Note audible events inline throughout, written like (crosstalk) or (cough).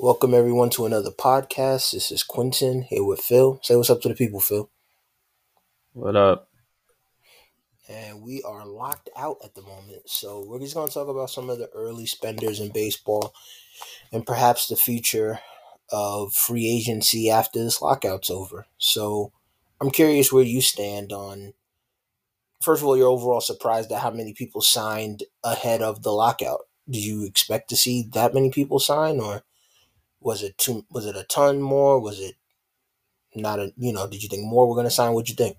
Welcome everyone to another podcast. This is Quentin here with Phil. Say what's up to the people, Phil. What up? And we are locked out at the moment, so we're just going to talk about some of the early spenders in baseball and perhaps the future of free agency after this lockout's over. So I'm curious where you stand on. First of all, you're overall surprised at how many people signed ahead of the lockout. Do you expect to see that many people sign, or was it too? Was it a ton more? Was it not a? You know, did you think more were going to sign? What'd you think?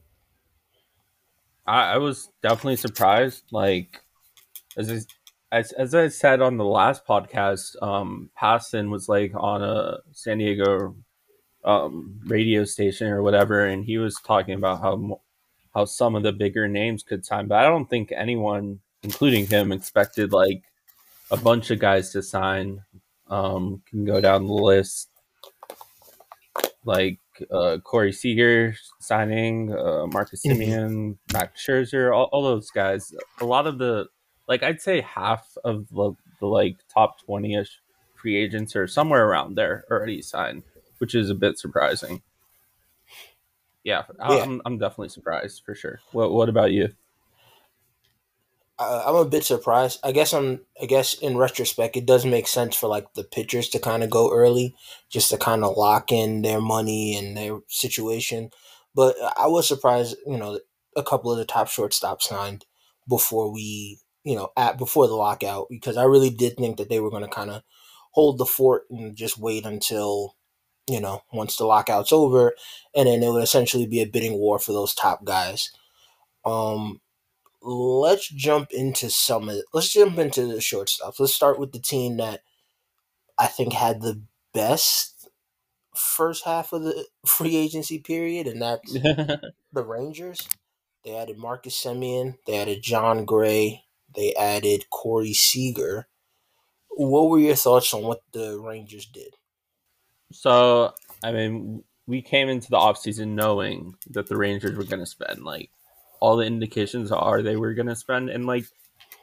I, I was definitely surprised. Like as I, as, as I said on the last podcast, um, Passan was like on a San Diego um, radio station or whatever, and he was talking about how how some of the bigger names could sign, but I don't think anyone, including him, expected like a bunch of guys to sign. Um, can go down the list like uh, Corey Seager signing, uh, Marcus Mhm. Semien, Max Scherzer, all, all those guys. A lot of the, like, I'd say half of the, the like top 20 ish free agents are somewhere around there already signed, which is a bit surprising. Yeah, Yeah. I'm, I'm definitely surprised for sure. What, what about you? I, I'm a bit surprised. I guess I'm. I guess in retrospect, it does make sense for like the pitchers to kind of go early, just to kind of lock in their money and their situation. But I was surprised. You know, a couple of the top shortstops signed before we, you know, at before the lockout because I really did think that they were going to kind of hold the fort and just wait until you know once the lockout's over, and then it would essentially be a bidding war for those top guys. Um, let's jump into some of let's jump into the shortstops. Let's start with the team that I think had the best first half of the free agency period, and that's (laughs) the Rangers. They added Marcus Semien, they added Jon Gray, they added Corey Seager. What were your thoughts on what the Rangers did? So, I mean, we came into the offseason knowing that the Rangers were going to spend. Like, all the indications are they were going to spend. And, like,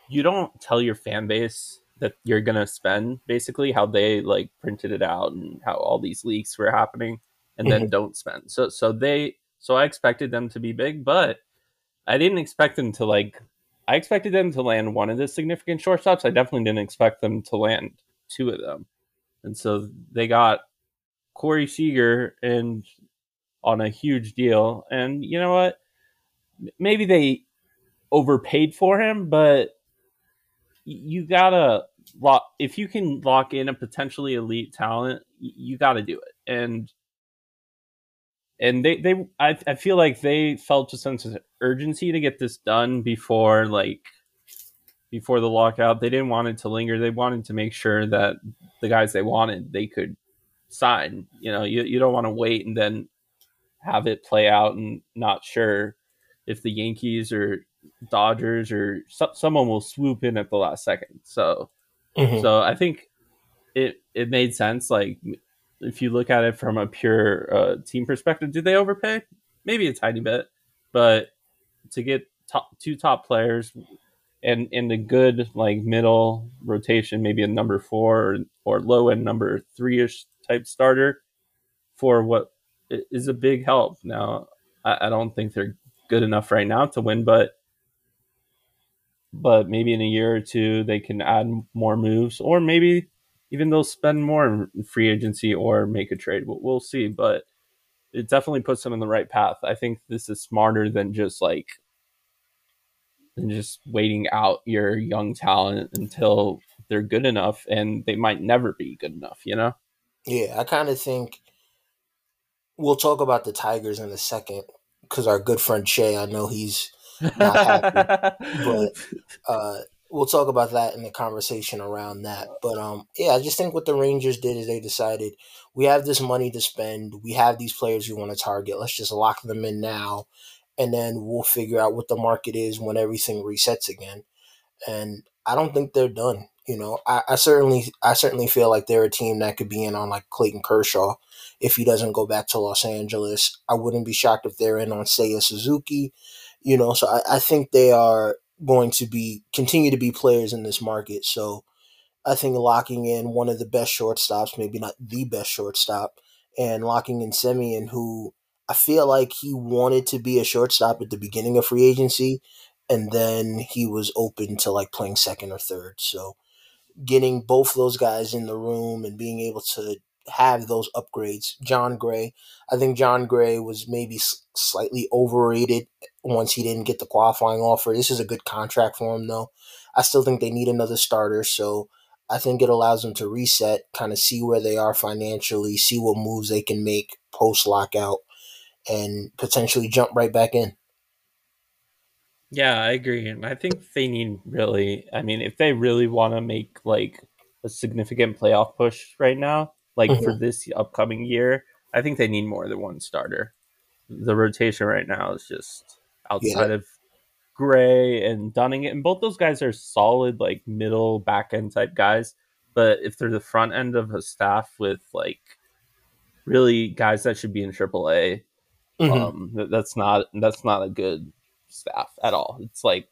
you don't tell your fan base that you're going to spend, basically, how they, like, printed it out and how all these leaks were happening and then mm-hmm. don't spend. So, so they, so I expected them to be big, but I didn't expect them to, like, I expected them to land one of the significant shortstops. I definitely didn't expect them to land two of them. And so they got Corey Seager and on a huge deal. And you know what? Maybe they overpaid for him, but you gotta lock if you can lock in a potentially elite talent, you gotta do it. And and they they I, I feel like they felt a sense of urgency to get this done before like before the lockout. They didn't want it to linger. They wanted to make sure that the guys they wanted they could sign. You know, you, you don't want to wait and then have it play out and not sure if the Yankees or Dodgers or so, someone will swoop in at the last second. So Mhm. so I think it it made sense. Like if you look at it from a pure uh, team perspective, did they overpay? Maybe a tiny bit, but to get top, two top players and in the good like middle rotation, maybe a number four or, or low end number three ish type starter for what is a big help. Now, I, I don't think they're good enough right now to win, but but maybe in a year or two they can add more moves, or maybe even they'll spend more in free agency or make a trade. We'll, we'll see, but it definitely puts them in the right path. I think this is smarter than just like than just waiting out your young talent until they're good enough, and they might never be good enough. You know. Yeah, I kind of think we'll talk about the Tigers in a second because our good friend Shay, I know he's Not but (laughs) uh, we'll talk about that in the conversation around that. But um, yeah, I just think what the Rangers did is they decided we have this money to spend, we have these players we want to target. Let's just lock them in now, and then we'll figure out what the market is when everything resets again. And I don't think they're done. You know, I, I certainly, I certainly feel like they're a team that could be in on like Clayton Kershaw if he doesn't go back to Los Angeles. I wouldn't be shocked if they're in on Seiya Suzuki. You know, so I, I think they are going to be continue to be players in this market. So I think locking in one of the best shortstops, maybe not the best shortstop, and locking in Semien, who I feel like he wanted to be a shortstop at the beginning of free agency, and then he was open to like playing second or third. So getting both those guys in the room and being able to have those upgrades. Jon Gray, I think Jon Gray was maybe slightly overrated once he didn't get the qualifying offer. This is a good contract for him, though. I still think they need another starter, so I think it allows them to reset, kind of see where they are financially, see what moves they can make post lockout, and potentially jump right back in. Yeah, I agree. I think they need really, I mean, if they really want to make like a significant playoff push right now, like mm-hmm. for this upcoming year, I think they need more than one starter. The rotation right now is just outside yeah. of Gray and Dunning, and both those guys are solid, like middle back end type guys. But if they're the front end of a staff with like really guys that should be in AAA, mm-hmm. um, that's not that's not a good staff at all. It's like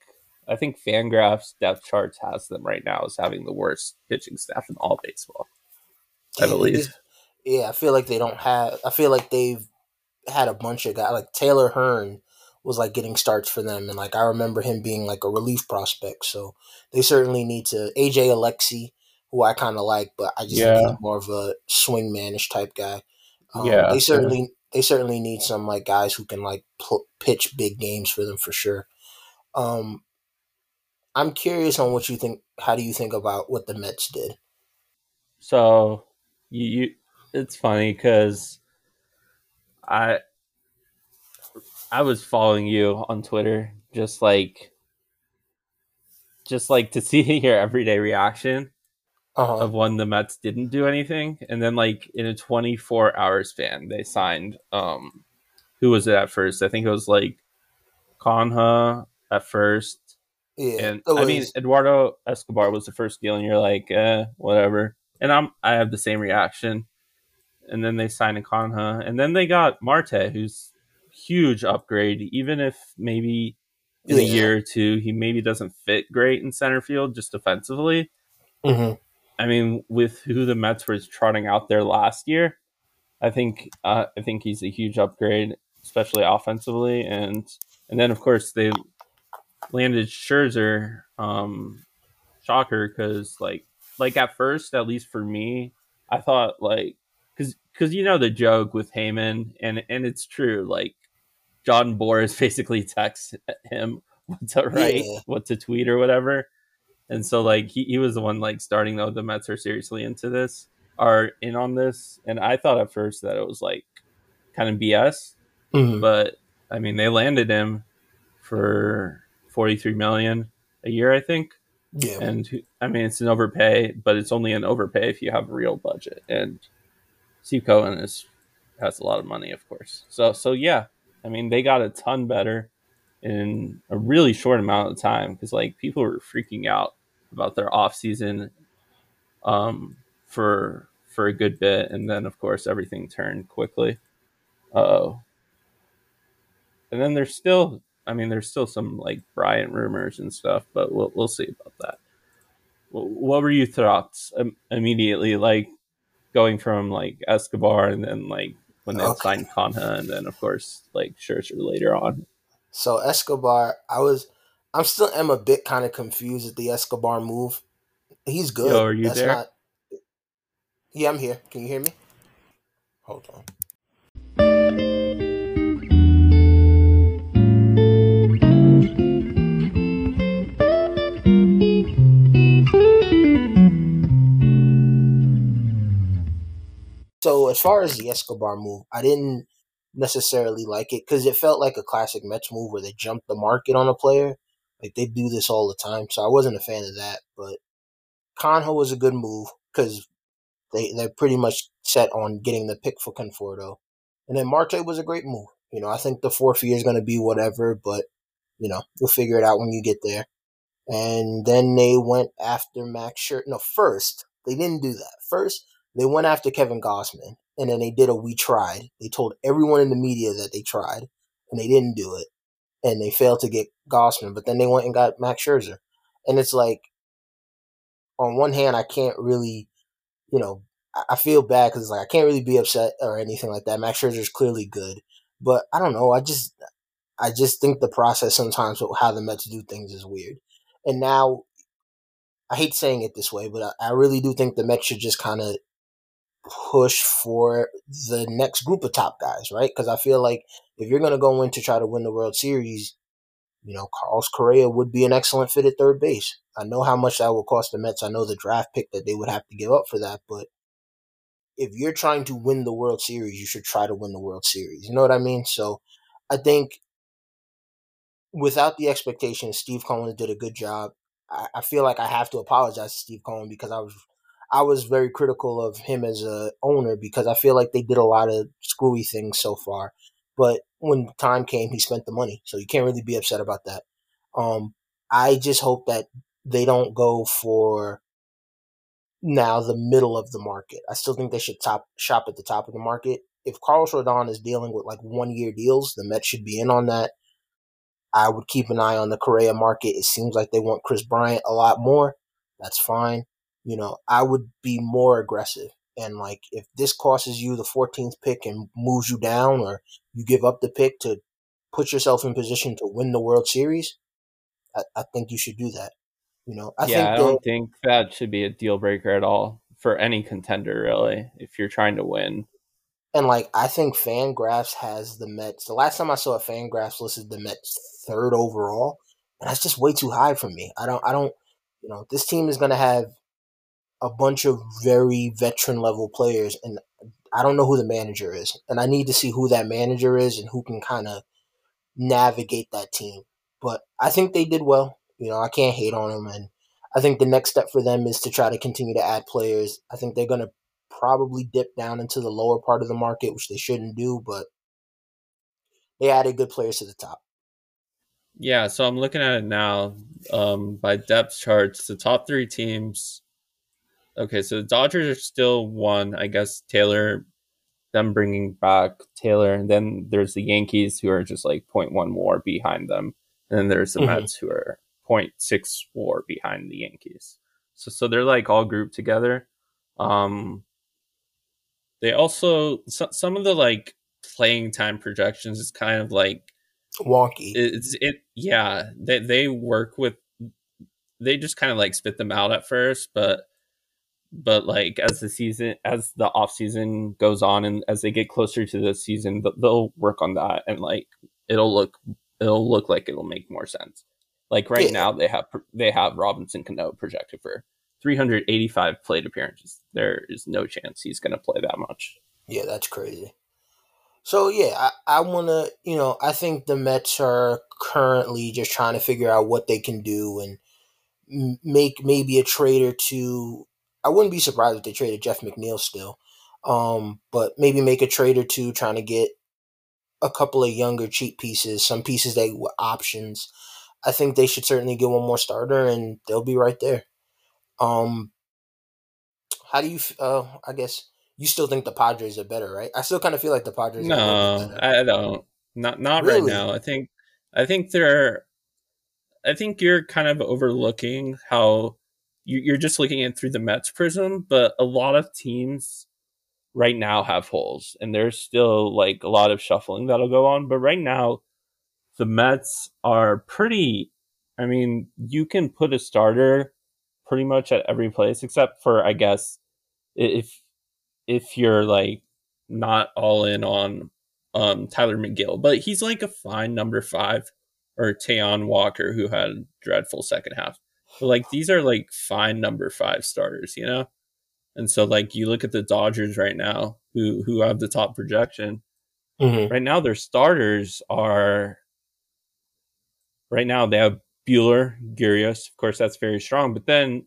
I think Fangraphs depth charts has them right now as having the worst pitching staff in all baseball. I believe. Yeah, I feel like they don't have. I feel like they've had a bunch of guys like Taylor Hearn was like getting starts for them, and like I remember him being like a relief prospect. So they certainly need to AJ Alexy, who I kind of like, but I just yeah. think he's more of a swing manish type guy. Um, yeah, they certainly yeah. they certainly need some like guys who can like pl- pitch big games for them for sure. Um, I'm curious on what you think. How do you think about what the Mets did? So you, you it's funny because I I was following you on Twitter just like just like to (laughs) see your everyday reaction uh-huh. of when the Mets didn't do anything, and then like in a 24 hour span, they signed um who was it at first? I think it was like Canha at first. Yeah, and. I mean Eduardo Escobar was the first deal, and you're like, eh, whatever and I'm I have the same reaction. And then they signed a Canha, and then they got Marte, who's huge upgrade. Even if maybe in yeah. a year or two he maybe doesn't fit great in center field just defensively. Mm-hmm. I mean, with who the Mets were trotting out there last year, I think uh, I think he's a huge upgrade, especially offensively, and and then of course they landed Scherzer. Um, shocker because like like at first, at least for me, I thought like because because you know the joke with Heyman, and and it's true. Like John Boras (laughs) basically texts him what to write, yeah. what to tweet, or whatever. And so like he, he was the one like starting though the Mets are seriously into this, are in on this, and I thought at first that it was like kind of BS, mm-hmm. but I mean they landed him for forty three million a year, I think. Yeah. And I mean, it's an overpay, but it's only an overpay if you have a real budget. And Steve Cohen is has a lot of money, of course. So so yeah, I mean, they got a ton better in a really short amount of time because like people were freaking out about their off season um, for for a good bit, and then of course everything turned quickly. Oh, and then there's still I mean, there's still some like Bryant rumors and stuff, but we'll we'll see about that. What were your thoughts immediately, like going from like Escobar and then like when they okay. signed Canha, and then of course like Scherzer later on. So Escobar, I was, I'm still am a bit kind of confused at the Escobar move. He's good. Yo, are you That's there? Not... Yeah, I'm here. Can you hear me? Hold on. So as far as the Escobar move, I didn't necessarily like it because it felt like a classic Mets move where they jumped the market on a player. Like they do this all the time, so I wasn't a fan of that. But Canha was a good move because they they're pretty much set on getting the pick for Conforto, and then Marte was a great move. You know, I think the fourth year is going to be whatever, but you know you'll figure it out when you get there. And then they went after Max Shirt. No, first they didn't do that. First they went after Kevin Gausman, and then they did a we tried. They told everyone in the media that they tried, and they didn't do it, and they failed to get Gausman. But then they went and got Max Scherzer, and it's like on one hand, I can't really, you know, I feel bad because like I can't really be upset or anything like that. Max Scherzer is clearly good, but I don't know. I just I just think the process sometimes with how the Mets do things is weird. And now I hate saying it this way, but I, I really do think the Mets should just kind of push for the next group of top guys, right? Because I feel like if you're going to go in to try to win the World Series, you know, Carlos Correa would be an excellent fit at third base. I know how much that will cost the Mets. I know the draft pick that they would have to give up for that, but if you're trying to win the World Series, you should try to win the World Series. You know what I mean? So I think without the expectation, Steve Cohen did a good job. I, I feel like I have to apologize to Steve Cohen because I was I was very critical of him as a owner because I feel like they did a lot of screwy things so far. But when time came, he spent the money, so you can't really be upset about that. Um, I just hope that they don't go for now the middle of the market. I still think they should top shop at the top of the market. If Carlos Rodon is dealing with like one year deals, the Mets should be in on that. I would keep an eye on the Correa market. It seems like they want Kris Bryant a lot more. That's fine. You know, I would be more aggressive. And like, if this costs you the 14th pick and moves you down, or you give up the pick to put yourself in position to win the World Series, I, I think you should do that. You know, I yeah, I don't think that should be a deal breaker at all for any contender, really. If you're trying to win, and like I think Fangraphs has the Mets. The last time I saw a Fangraphs listed the Mets third overall, and that's just way too high for me. I don't. I don't. You know, this team is going to have a bunch of very veteran level players, and I don't know who the manager is, and I need to see who that manager is and who can kind of navigate that team. But I think they did well. You know, I can't hate on them, and I think the next step for them is to try to continue to add players. I think they're going to probably dip down into the lower part of the market, which they shouldn't do, but they added good players to the top. Yeah, so I'm looking at it now um, by depth charts. The top three teams. Okay, so the Dodgers are still one. I guess Taylor, them bringing back Taylor, and then there's the Yankees who are just like 0.1 more behind them, and then there's the mm-hmm. Mets who are 0.6 war behind the Yankees. So so they're like all grouped together. Um they also so, some of the like playing time projections is kind of like wonky. It's it yeah, they they work with they just kind of like spit them out at first, but but like as the season as the off season goes on and as they get closer to the season they'll work on that and like it'll look it'll look like it'll make more sense like right yeah. now, they have they have Robinson Cano projected for 385 plate appearances. There is no chance he's going to play that much. Yeah, that's crazy. So yeah, I, I want to, you know, I think the Mets are currently just trying to figure out what they can do and make maybe a trade or two. I wouldn't be surprised if they traded Jeff McNeil still, um, but maybe make a trade or two trying to get a couple of younger cheap pieces, some pieces that were options I think they should certainly get one more starter, and they'll be right there. Um, how do you? Uh, I guess you still think the Padres are better, right? I still kind of feel like the Padres. No, I don't. Not not really? right now. I think I think they're. I think you're kind of overlooking how you're just looking at through the Mets prism, but a lot of teams right now have holes, and there's still like a lot of shuffling that'll go on. But right now, the Mets are pretty. I mean, you can put a starter pretty much at every place except for, I guess, if if you're like not all in on um, Tylor Megill, but he's like a fine number five, or Taijuan Walker, who had dreadful second half. But like these are like fine number five starters, you know. And so like you look at the Dodgers right now, who who have the top projection. Mm-hmm. Right now, their starters are right now they have Buehler, Urías. Of course, that's very strong. But then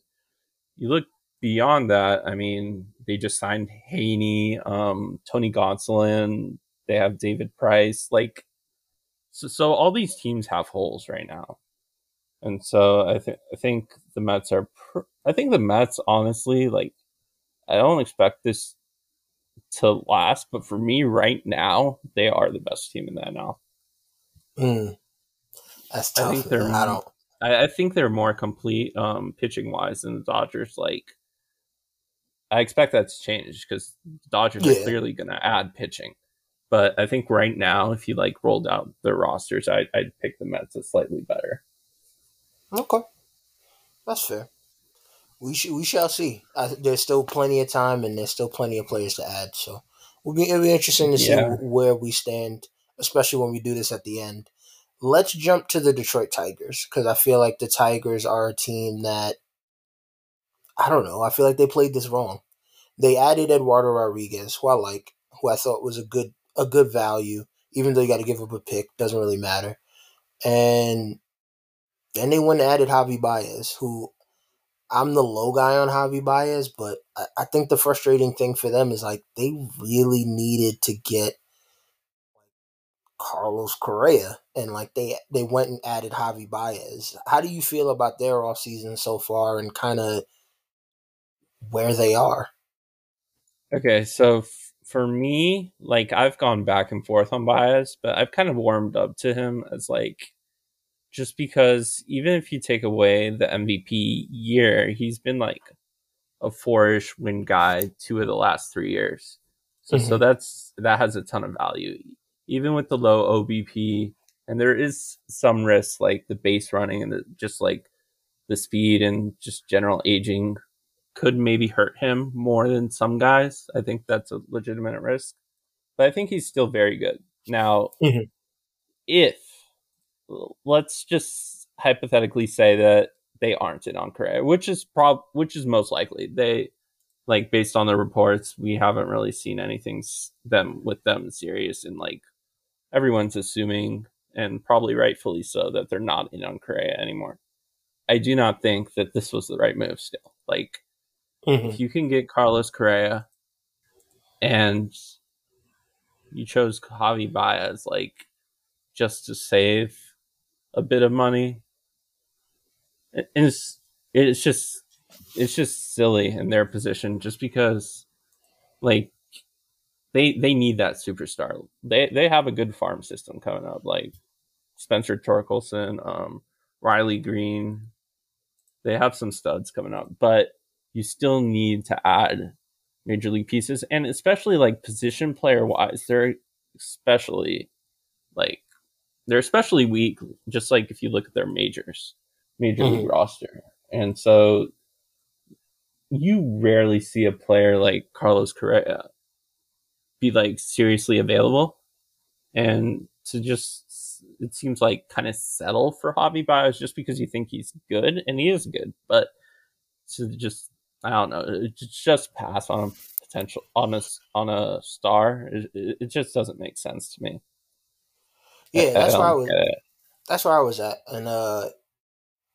you look beyond that. I mean, they just signed Heaney, um, Tony Gonsolin. They have David Price. Like, so, so all these teams have holes right now. And so I think I think the Mets are. Pr- I think the Mets, honestly, like, I don't expect this to last, but for me right now, they are the best team in that now. Mm. That's tough. I think they're. I don't. I, I think they're more complete um, pitching wise than the Dodgers. Like, I expect that to change because Dodgers yeah. are clearly going to add pitching. But I think right now, if you like rolled out the rosters, I, I'd pick the Mets as slightly better. Okay, that's fair. We sh- we shall see. I, there's still plenty of time, and there's still plenty of players to add. So it'll be it'll be interesting to see yeah. where we stand, especially when we do this at the end. Let's jump to the Detroit Tigers because I feel like the Tigers are a team that I don't know. I feel like they played this wrong. They added Eduardo Rodriguez, who I like, who I thought was a good a good value, even though you got to give up a pick, doesn't really matter. And then they went and added Javi Baez, who I'm the low guy on Javi Baez, but I, I think the frustrating thing for them is like they really needed to get Carlos Correa, and like they they went and added Javi Baez. How do you feel about their off season so far, and kind of where they are? Okay, so for me, like I've gone back and forth on Baez, but I've kind of warmed up to him as like just because even if you take away the MVP year, he's been like a four-ish win guy two of the last three years. So mm-hmm. so that's that has a ton of value. Even with the low OBP, and there is some risk like the base running and the, just like the speed and just general aging could maybe hurt him more than some guys. I think that's a legitimate risk. But I think he's still very good. Now, mm-hmm. if let's just hypothetically say that they aren't in on Correa, which is prob which is most likely. They like based on the reports, we haven't really seen anything them with them serious and like everyone's assuming and probably rightfully so that they're not in on Correa anymore. I do not think that this was the right move still. Like Mm-hmm. If you can get Carlos Correa and you chose Javi Baez like just to save a bit of money, And it's it's just it's just silly in their position just because like they they need that superstar. They they have a good farm system coming up, like Spencer Torkelson, um, Riley Greene. They have some studs coming up, but you still need to add major league pieces and especially like position player wise they're especially they're especially weak just like if you look at their majors major mm-hmm. league roster and so you rarely see a player like Carlos Correa be like seriously available and to just it seems like kind of settle for Javi Baez just because you think he's good and he is good but to just I don't know. It's just pass on a potential on a on a star. It, it just doesn't make sense to me. Yeah, that's where I was. That's where I was at, and uh,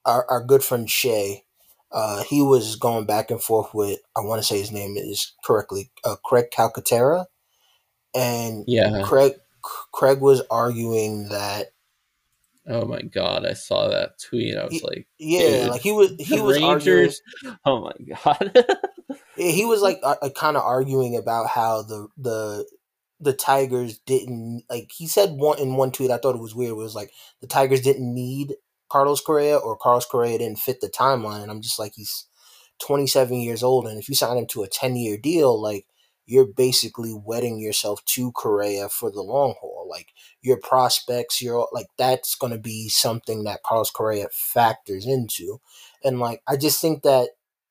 our our good friend Shay, uh, he was going back and forth with. I want to say his name is correctly, uh, Craig Calcaterra, and yeah, Craig Craig was arguing that Oh my god, I saw that tweet. I was he, like, yeah, like he was (laughs) he was Rangers. Arguing, oh my god. yeah, he was (laughs) like uh, kind of arguing about how the the the Tigers didn't like he said one in one tweet I thought it was weird it was like the Tigers didn't need Carlos Correa or Carlos Correa didn't fit the timeline and I'm just like he's 27 years old and if you sign him to a 10 year deal like you're basically wedding yourself to Correa for the long haul. Like your prospects, your like that's going to be something that Carlos Correa factors into. And like I just think that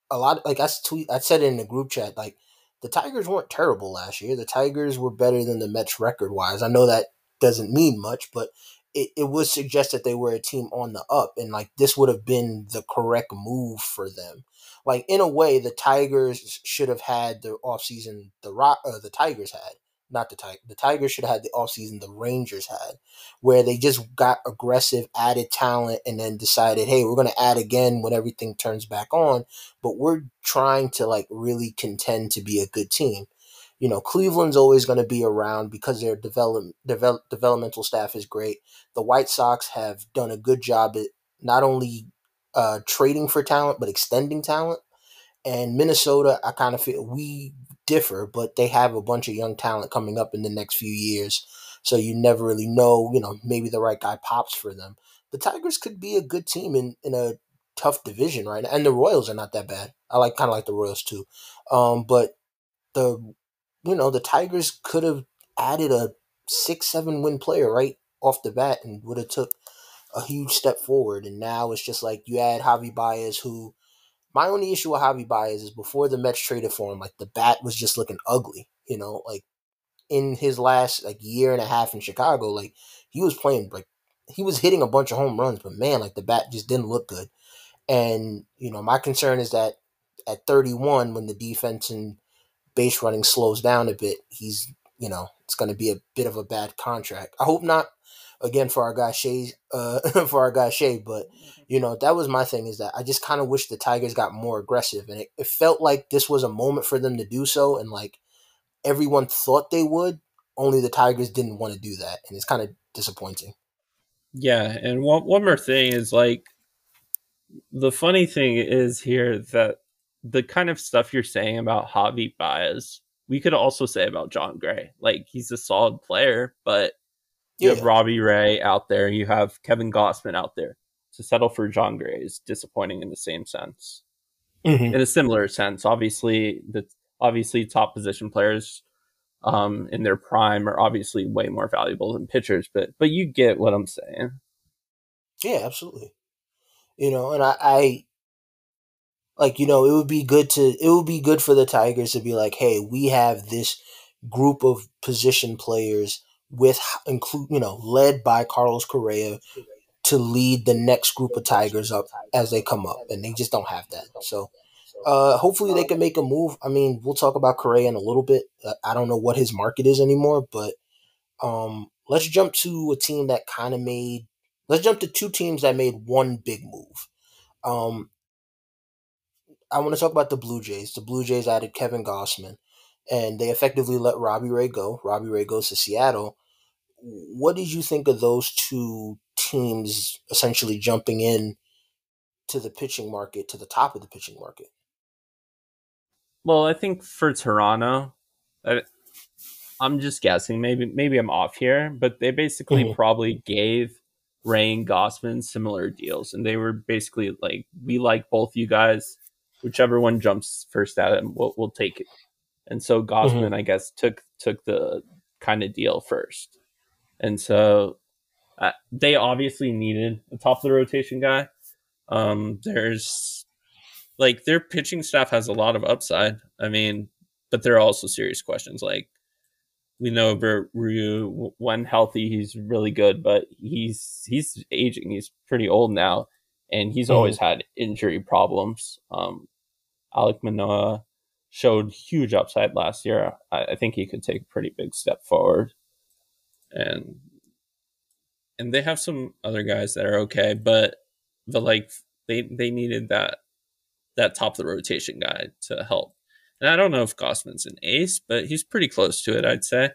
a lot like I tweet I said it in the group chat like the Tigers weren't terrible last year. The Tigers were better than the Mets record wise. I know that doesn't mean much, but it, it would suggest that they were a team on the up and like this would have been the correct move for them like in a way, the Tigers should have had the offseason the rock uh, the Tigers had. Not the Tigers. The Tigers should have had the offseason the Rangers had, where they just got aggressive, added talent, and then decided, hey, we're going to add again when everything turns back on. But we're trying to like really contend to be a good team you know, Cleveland's always going to be around because their develop, develop, developmental staff is great. The White Sox have done a good job at not only uh, trading for talent, but extending talent. And Minnesota, I kind of feel we differ, but they have a bunch of young talent coming up in the next few years. So you never really know, you know, maybe the right guy pops for them. the Tigers could be a good team in in a tough division right now. And the Royals are not that bad. I like kind of like the Royals too. Um, but the you know the Tigers could have added a six seven win player right off the bat and would have took a huge step forward. And now it's just like you add Javi Baez, who my only issue with Javi Baez is before the Mets traded for him, like the bat was just looking ugly. You know, like in his last like year and a half in Chicago, like he was playing like he was hitting a bunch of home runs, but man, like the bat just didn't look good. And you know, my concern is that at 31, when the defense and base running slows down a bit, he's you know it's going to be a bit of a bad contract. I hope not. Again, for our guy Shea, uh, (laughs) for our guy Shea, but you know that was my thing is that I just kind of wish the Tigers got more aggressive, and it, it felt like this was a moment for them to do so, and like everyone thought they would, only the Tigers didn't want to do that, and it's kind of disappointing. Yeah, and one one more thing is like the funny thing is here that the kind of stuff you're saying about Javi Baez, we could also say about Jon Gray. Like he's a solid player, but you yeah. have Robbie Ray out there, you have Kevin Gausman out there. To settle for Jon Gray is disappointing in the same sense. Mm-hmm. In a similar sense, obviously the obviously top position players um, in their prime are obviously way more valuable than pitchers, but but you get what I'm saying. Yeah, absolutely. You know, and I, I like you know it would be good to it would be good for the Tigers to be like, hey, we have this group of position players with include you know led by Carlos Correa to lead the next group of Tigers up as they come up, and they just don't have that. So uh, hopefully they can make a move. I mean, we'll talk about Correa in a little bit. Uh, I don't know what his market is anymore, but um, let's jump to a team that kind of made. Let's jump to two teams that made one big move. Um, I want to talk about the Blue Jays. The Blue Jays added Kevin Gausman, and they effectively let Robbie Ray go. Robbie Ray goes to Seattle. What did you think of those two teams essentially jumping in to the pitching market, to the top of the pitching market? Well, I think for Toronto, I, am just guessing. Maybe maybe I'm off here, but they basically mm-hmm. probably gave Ray and Gausman similar deals, and they were basically like, "We like both you guys. Whichever one jumps first at him, we'll, we'll take it." And so Gausman, mm-hmm. I guess, took took the kind of deal first, and so uh, they obviously needed a top of the rotation guy. Um, there's like their pitching staff has a lot of upside. I mean, but there are also serious questions. Like we know Bert Ryu, when healthy, he's really good, but he's he's aging. He's pretty old now, and he's mm. always had injury problems. Um, Alek Manoah showed huge upside last year. I, I think he could take a pretty big step forward, and and they have some other guys that are okay, but but like they they needed that that top of the rotation guy to help. And I don't know if Gausman's an ace, but he's pretty close to it, I'd say.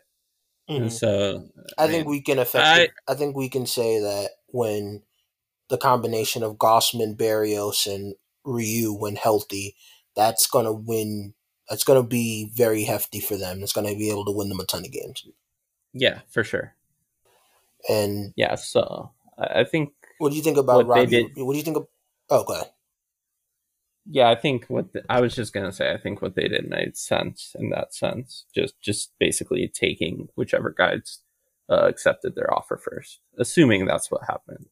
Mm-hmm. And so I, I think we can affect I, I think we can say that when the combination of Gossman, Berrios, and Ryu when healthy, that's gonna win that's gonna be very hefty for them. It's gonna be able to win them a ton of games. Yeah, for sure. And yeah, so I think what do you think about what Robbie? What do you think of oh go ahead yeah, I think what the, I was just gonna say, I think what they did made sense in that sense. Just just basically taking whichever guides uh, accepted their offer first, assuming that's what happened.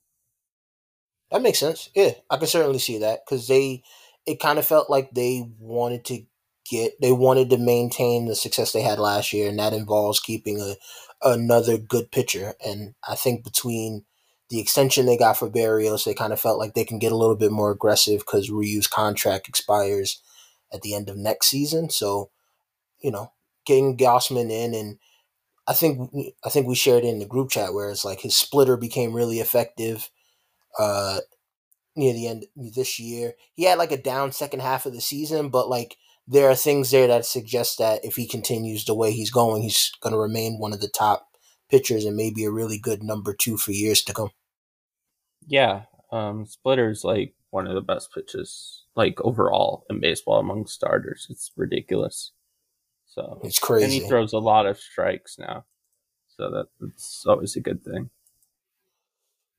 That makes sense. Yeah, I can certainly see that because they, it kind of felt like they wanted to get, they wanted to maintain the success they had last year, and that involves keeping a another good pitcher. And I think between the extension they got for Berrios, they kind of felt like they can get a little bit more aggressive because Ryu's contract expires at the end of next season. So, you know, getting Gausman in and I think I think we shared it in the group chat where it's like his splitter became really effective uh near the end this year. He had like a down second half of the season, but like there are things there that suggest that if he continues the way he's going, he's going to remain one of the top pitchers and maybe a really good number two for years to come. Yeah, um, Splitter's like one of the best pitches, like overall in baseball among starters. It's ridiculous. So it's crazy. And he throws a lot of strikes now, so that, that's always a good thing.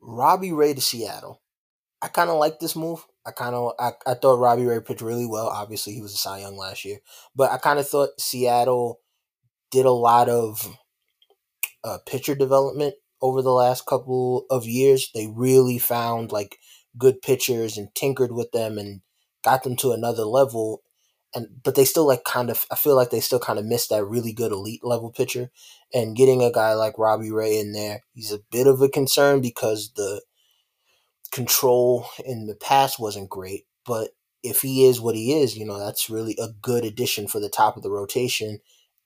Robbie Ray to Seattle. I kind of like this move. I kind of I, I thought Robbie Ray pitched really well. Obviously, he was a Cy Young last year, but I kind of thought Seattle did a lot of uh, pitcher development over the last couple of years. They really found like good pitchers and tinkered with them and got them to another level. And but they still like kind of I feel like they still kind of missed that really good elite level pitcher. And getting a guy like Robbie Ray in there, he's a bit of a concern because the control in the past wasn't great. But if he is what he is, you know, that's really a good addition for the top of the rotation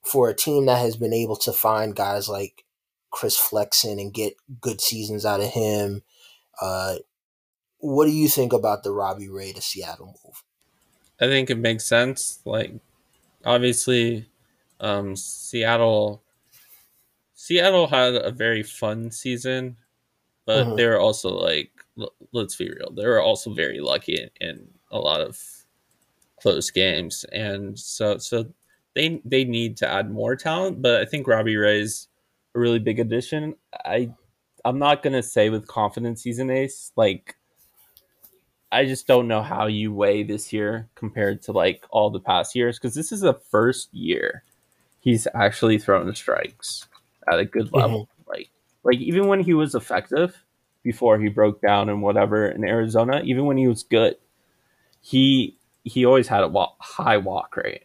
for a team that has been able to find guys like Chris Flexen and get good seasons out of him. Uh, what do you think about the Robbie Ray to Seattle move? I think it makes sense. Like, obviously, um, Seattle Seattle had a very fun season, but mm-hmm. they were also like, let's be real, they were also very lucky in a lot of close games, and so so they they need to add more talent. But I think Robbie Ray's a really big addition. I I'm not gonna say with confidence he's an ace. Like I just don't know how you weigh this year compared to like all the past years because this is the first year he's actually thrown strikes at a good level. Mm-hmm. Like like even when he was effective before he broke down and whatever in Arizona, even when he was good, he he always had a walk, high walk rate.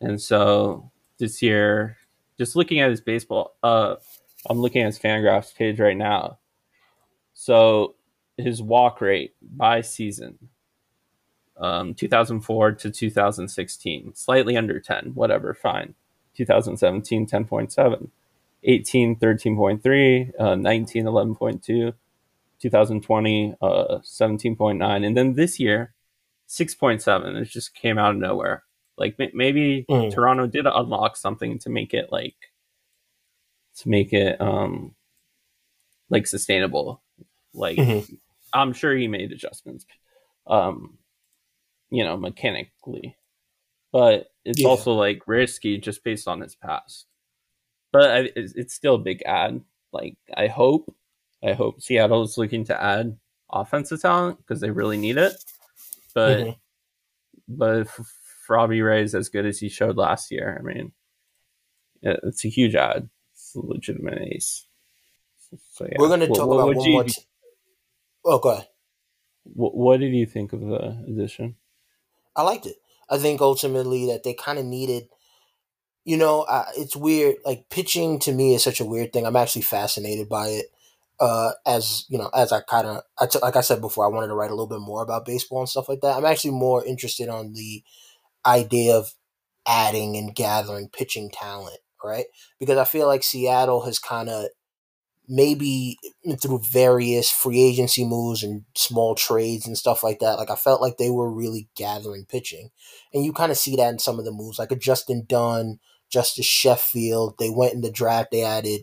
And so this year just looking at his baseball, uh, I'm looking at his Fangraphs page right now. So his walk rate by season, um, 2004 to 2016, slightly under 10, whatever, fine. 2017, 10.7, 18, 13.3, uh, 19, 11.2, 2020, uh, 17.9, and then this year, 6.7. It just came out of nowhere. Like maybe mm. Toronto did unlock something to make it like to make it um like sustainable. Like mm-hmm. I'm sure he made adjustments, um, you know, mechanically, but it's yeah. also like risky just based on his past. But I, it's, it's still a big ad. Like I hope, I hope Seattle is looking to add offensive talent because they really need it. But mm-hmm. but if Robbie Ray is as good as he showed last year, I mean, it's a huge ad. It's a legitimate ace. So, yeah. We're going to talk what, about what one more. T- oh, go ahead. What, what did you think of the addition? I liked it. I think ultimately that they kind of needed. You know, uh, it's weird. Like pitching to me is such a weird thing. I'm actually fascinated by it. Uh, as you know, as I kind of, I t- like I said before, I wanted to write a little bit more about baseball and stuff like that. I'm actually more interested on the idea of adding and gathering pitching talent, right? Because I feel like Seattle has kind of maybe through various free agency moves and small trades and stuff like that. Like I felt like they were really gathering pitching, and you kind of see that in some of the moves, like a Justin Dunn, Justus Sheffield. They went in the draft. They added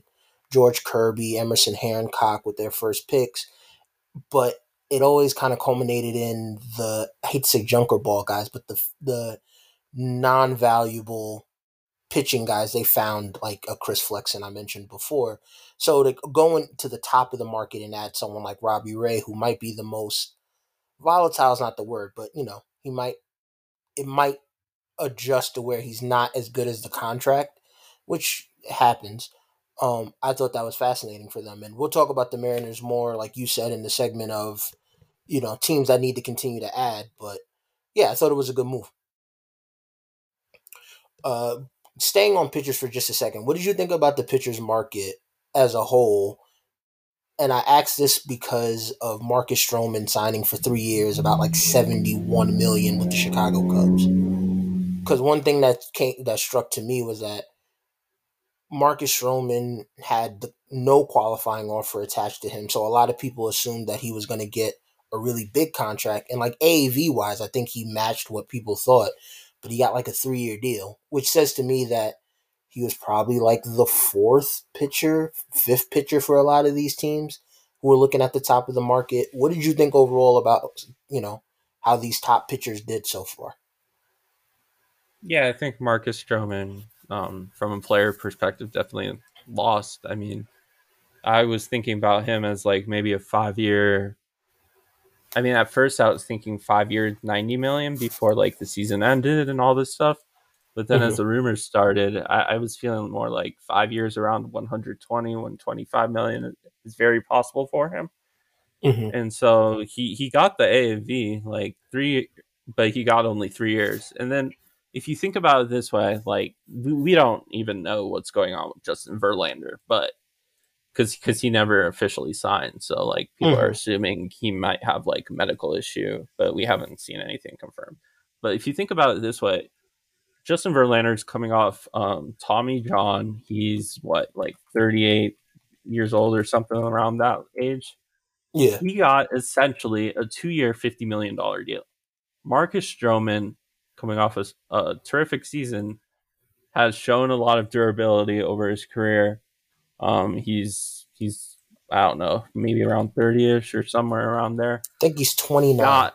George Kirby, Emerson Hancock with their first picks, but it always kind of culminated in the I hate to say junker ball guys, but the the non valuable pitching guys they found like a Chris Flexen I mentioned before. So to go into the top of the market and add someone like Robbie Ray, who might be the most volatile is not the word, but you know, he might it might adjust to where he's not as good as the contract, which happens. Um, I thought that was fascinating for them. And we'll talk about the Mariners more, like you said, in the segment of, you know, teams that need to continue to add. But yeah, I thought it was a good move. Uh, staying on pitchers for just a second, what did you think about the pitchers market as a whole? And I asked this because of Marcus Stroman signing for three years, about like seventy-one million with the Chicago Cubs. Because one thing that came that struck to me was that Marcus Stroman had no qualifying offer attached to him, so a lot of people assumed that he was going to get a really big contract. And like AAV wise, I think he matched what people thought but he got like a three year deal, which says to me that he was probably like the fourth pitcher, fifth pitcher for a lot of these teams who are looking at the top of the market. What did you think overall about, you know, how these top pitchers did so far? Yeah, I think Marcus Stroman, um, from a player perspective, definitely lost. I mean, I was thinking about him as like maybe a five year. I mean, at first I was thinking five year, ninety million before like the season ended and all this stuff. But then mm-hmm. as the rumors started, I, I, was feeling more like five years around 120, 125 million is very possible for him. Mm-hmm. And so he, he got the AAV like three, but he got only three years. And then if you think about it this way, like we, don't even know what's going on with Justin Verlander, but because because he never officially signed, so like people mm-hmm. are assuming he might have like a medical issue, but we haven't seen anything confirmed. But if you think about it this way, Justin Verlander's coming off um, Tommy John. He's what, like 38 years old or something around that age. Yeah. He got essentially a two year, $50 million deal. Marcus Stroman, coming off a, a terrific season, has shown a lot of durability over his career. Um, he's, he's, I don't know, maybe around 30 ish or somewhere around there. I think he's 29. Got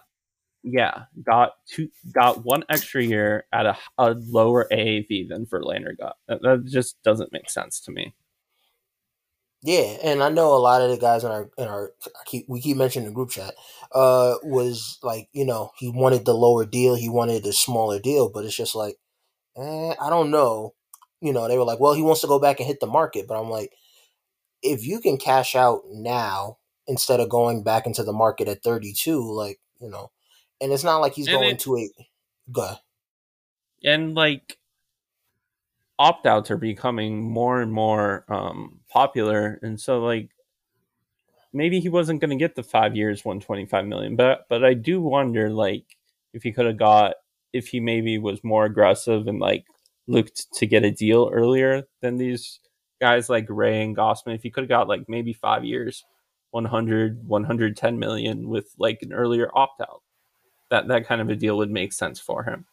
yeah, got two, got one extra year at a, a lower AAV than Verlander got. That, that, just doesn't make sense to me. Yeah, and I know a lot of the guys in our in our keep, we keep mentioning the group chat uh was like you know he wanted the lower deal, he wanted the smaller deal, but it's just like eh, I don't know. You know, they were like, well, he wants to go back and hit the market, but I'm like, if you can cash out now instead of going back into the market at 32, like you know, and it's not like he's and going it, to a go. And like opt outs are becoming more and more um, popular, and so like maybe he wasn't going to get the five years, one twenty five million, but but I do wonder like if he could have got if he maybe was more aggressive and like looked to get a deal earlier than these guys like Ray and Gausman. If he could have got like maybe five years, 100, 110 million with like an earlier opt out that that kind of a deal would make sense for him.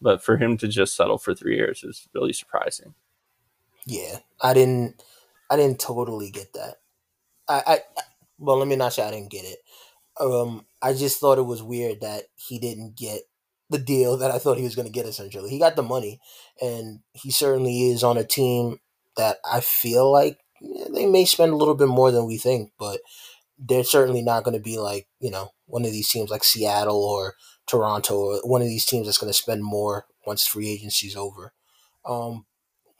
But for him to just settle for three years is really surprising. Yeah, I didn't, I didn't totally get that. I, I, well, let me not say I didn't get it. Um, I just thought it was weird that he didn't get the deal that I thought he was going to get. Essentially, he got the money, and he certainly is on a team that I feel like they may spend a little bit more than we think, but they're certainly not going to be like you know one of these teams like Seattle or Toronto or one of these teams that's going to spend more once free agency's over. Um,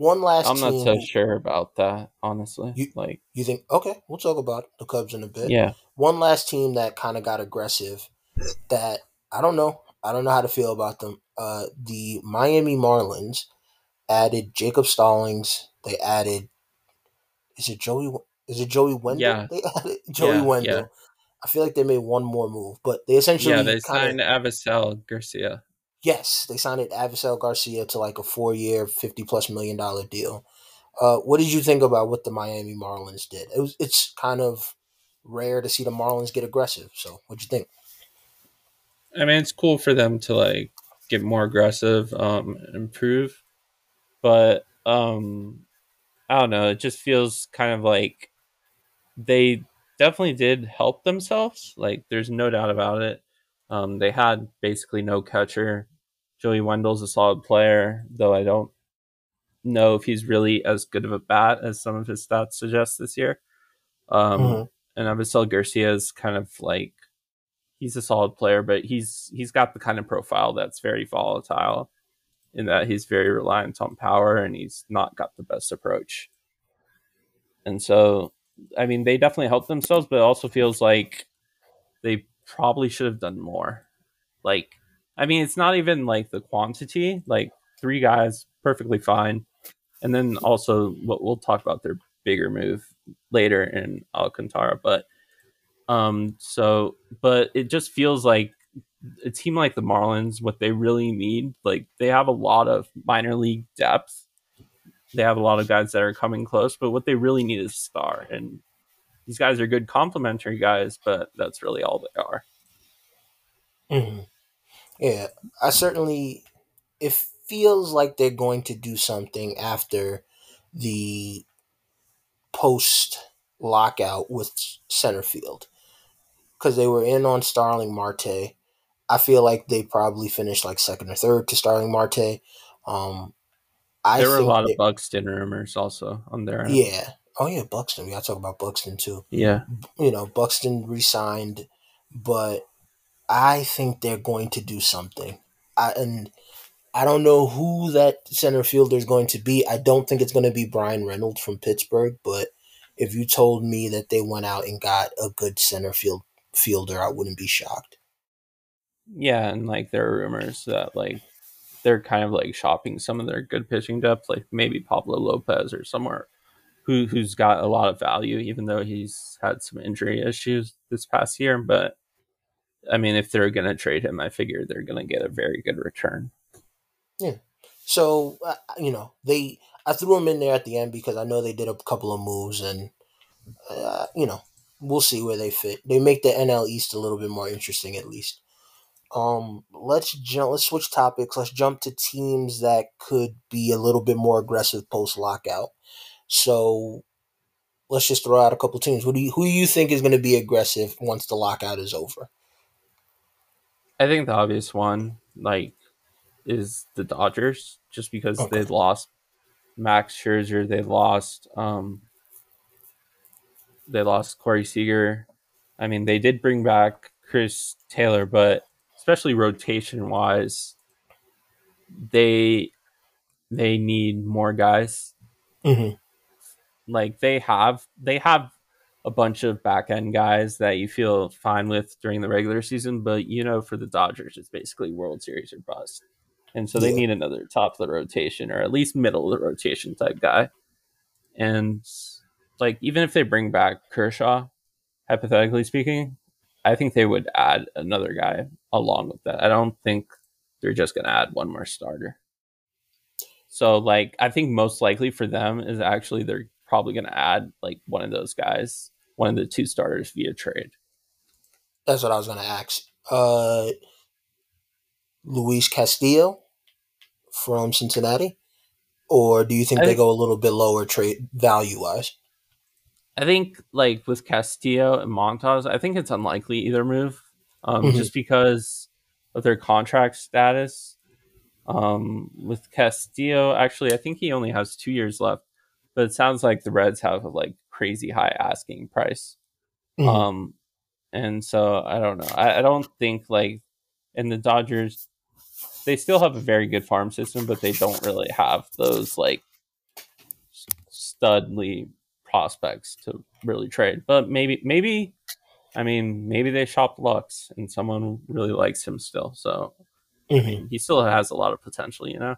one last. I'm not so sure about that, honestly. You, like you think? Okay, we'll talk about the Cubs in a bit. Yeah. One last team that kind of got aggressive. That I don't know. I don't know how to feel about them. Uh, the Miami Marlins added Jacob Stallings. They added. Is it Joey? Is it Joey Wendle? Yeah. They added Joey yeah, Wendle. Yeah. I feel like they made one more move, but they essentially yeah they signed Avisail Garcia. Yes, they signed it Avisail Garcia to like a four year, fifty plus million dollar deal. Uh, what did you think about what the Miami Marlins did? It was it's kind of rare to see the Marlins get aggressive. So, what'd you think? I mean, it's cool for them to like get more aggressive, um, improve, but um, I don't know. It just feels kind of like they definitely did help themselves. Like, there's no doubt about it. Um, they had basically no catcher. Joey Wendle's a solid player, though I don't know if he's really as good of a bat as some of his stats suggest this year. Um, mm-hmm. And Avisail Garcia is kind of like he's a solid player, but he's he's got the kind of profile that's very volatile in that he's very reliant on power and he's not got the best approach. And so I mean, they definitely helped themselves, but it also feels like they probably should have done more. Like, I mean, it's not even like the quantity. Like three guys, perfectly fine. And then also, what we'll talk about their bigger move later in Alcantara. But um, so, but it just feels like a team like the Marlins, what they really need, like they have a lot of minor league depth they have a lot of guys that are coming close, but what they really need is star. And these guys are good complementary guys, but that's really all they are. Mm-hmm. Yeah, I certainly. It feels like they're going to do something after the post lockout with center field because they were in on Starling Marte. I feel like they probably finished like second or third to Starling Marte. Um, I there were a lot of Buxton rumors also on there. Yeah. Oh yeah, Buxton. We gotta talk about Buxton too. Yeah. You know, Buxton resigned, but I think they're going to do something. I, and I don't know who that center fielder is going to be. I don't think it's going to be Bryan Reynolds from Pittsburgh, but if you told me that they went out and got a good center field fielder, I wouldn't be shocked. Yeah, and like there are rumors that like they're kind of like shopping some of their good pitching depth, like maybe Pablo Lopez or somewhere who who's got a lot of value, even though he's had some injury issues this past year. But I mean, if they're going to trade him, I figure they're going to get a very good return. Yeah. So uh, you know they, I threw him in there at the end because I know they did a couple of moves, and uh, you know we'll see where they fit. They make the NL East a little bit more interesting, at least. Um, let's jump. Let's switch topics. Let's jump to teams that could be a little bit more aggressive post lockout. So let's just throw out a couple teams. Who do you, who do you think is going to be aggressive once the lockout is over? I think the obvious one, like, is the Dodgers, just because okay. they lost Max Scherzer, they lost, um, they lost Corey Seager. I mean, they did bring back Chris Taylor, but especially rotation wise, they they need more guys. Mm-hmm. Like they have they have a bunch of back end guys that you feel fine with during the regular season, but you know, for the Dodgers, it's basically World Series or bust. And so they yeah. need another top of the rotation or at least middle of the rotation type guy. And like, even if they bring back Kershaw, hypothetically speaking, I think they would add another guy along with that. I don't think they're just going to add one more starter. So, like, I think most likely for them is actually they're probably going to add like one of those guys, one of the two starters via trade. That's what I was going to ask. Uh, Luis Castillo from Cincinnati, or do you think, think they go a little bit lower trade value wise? I think like with Castillo and Montas, I think it's unlikely either move, um, mm-hmm. just because of their contract status. Um, with Castillo, actually, I think he only has two years left but it sounds like the Reds have a like crazy high asking price. Mm-hmm. Um, and so I don't know. I, I don't think like, and the Dodgers, they still have a very good farm system, but they don't really have those like studly prospects to really trade. But maybe, maybe, I mean, maybe they shop Lux and someone really likes him still. So mm-hmm. I mean, he still has a lot of potential, you know.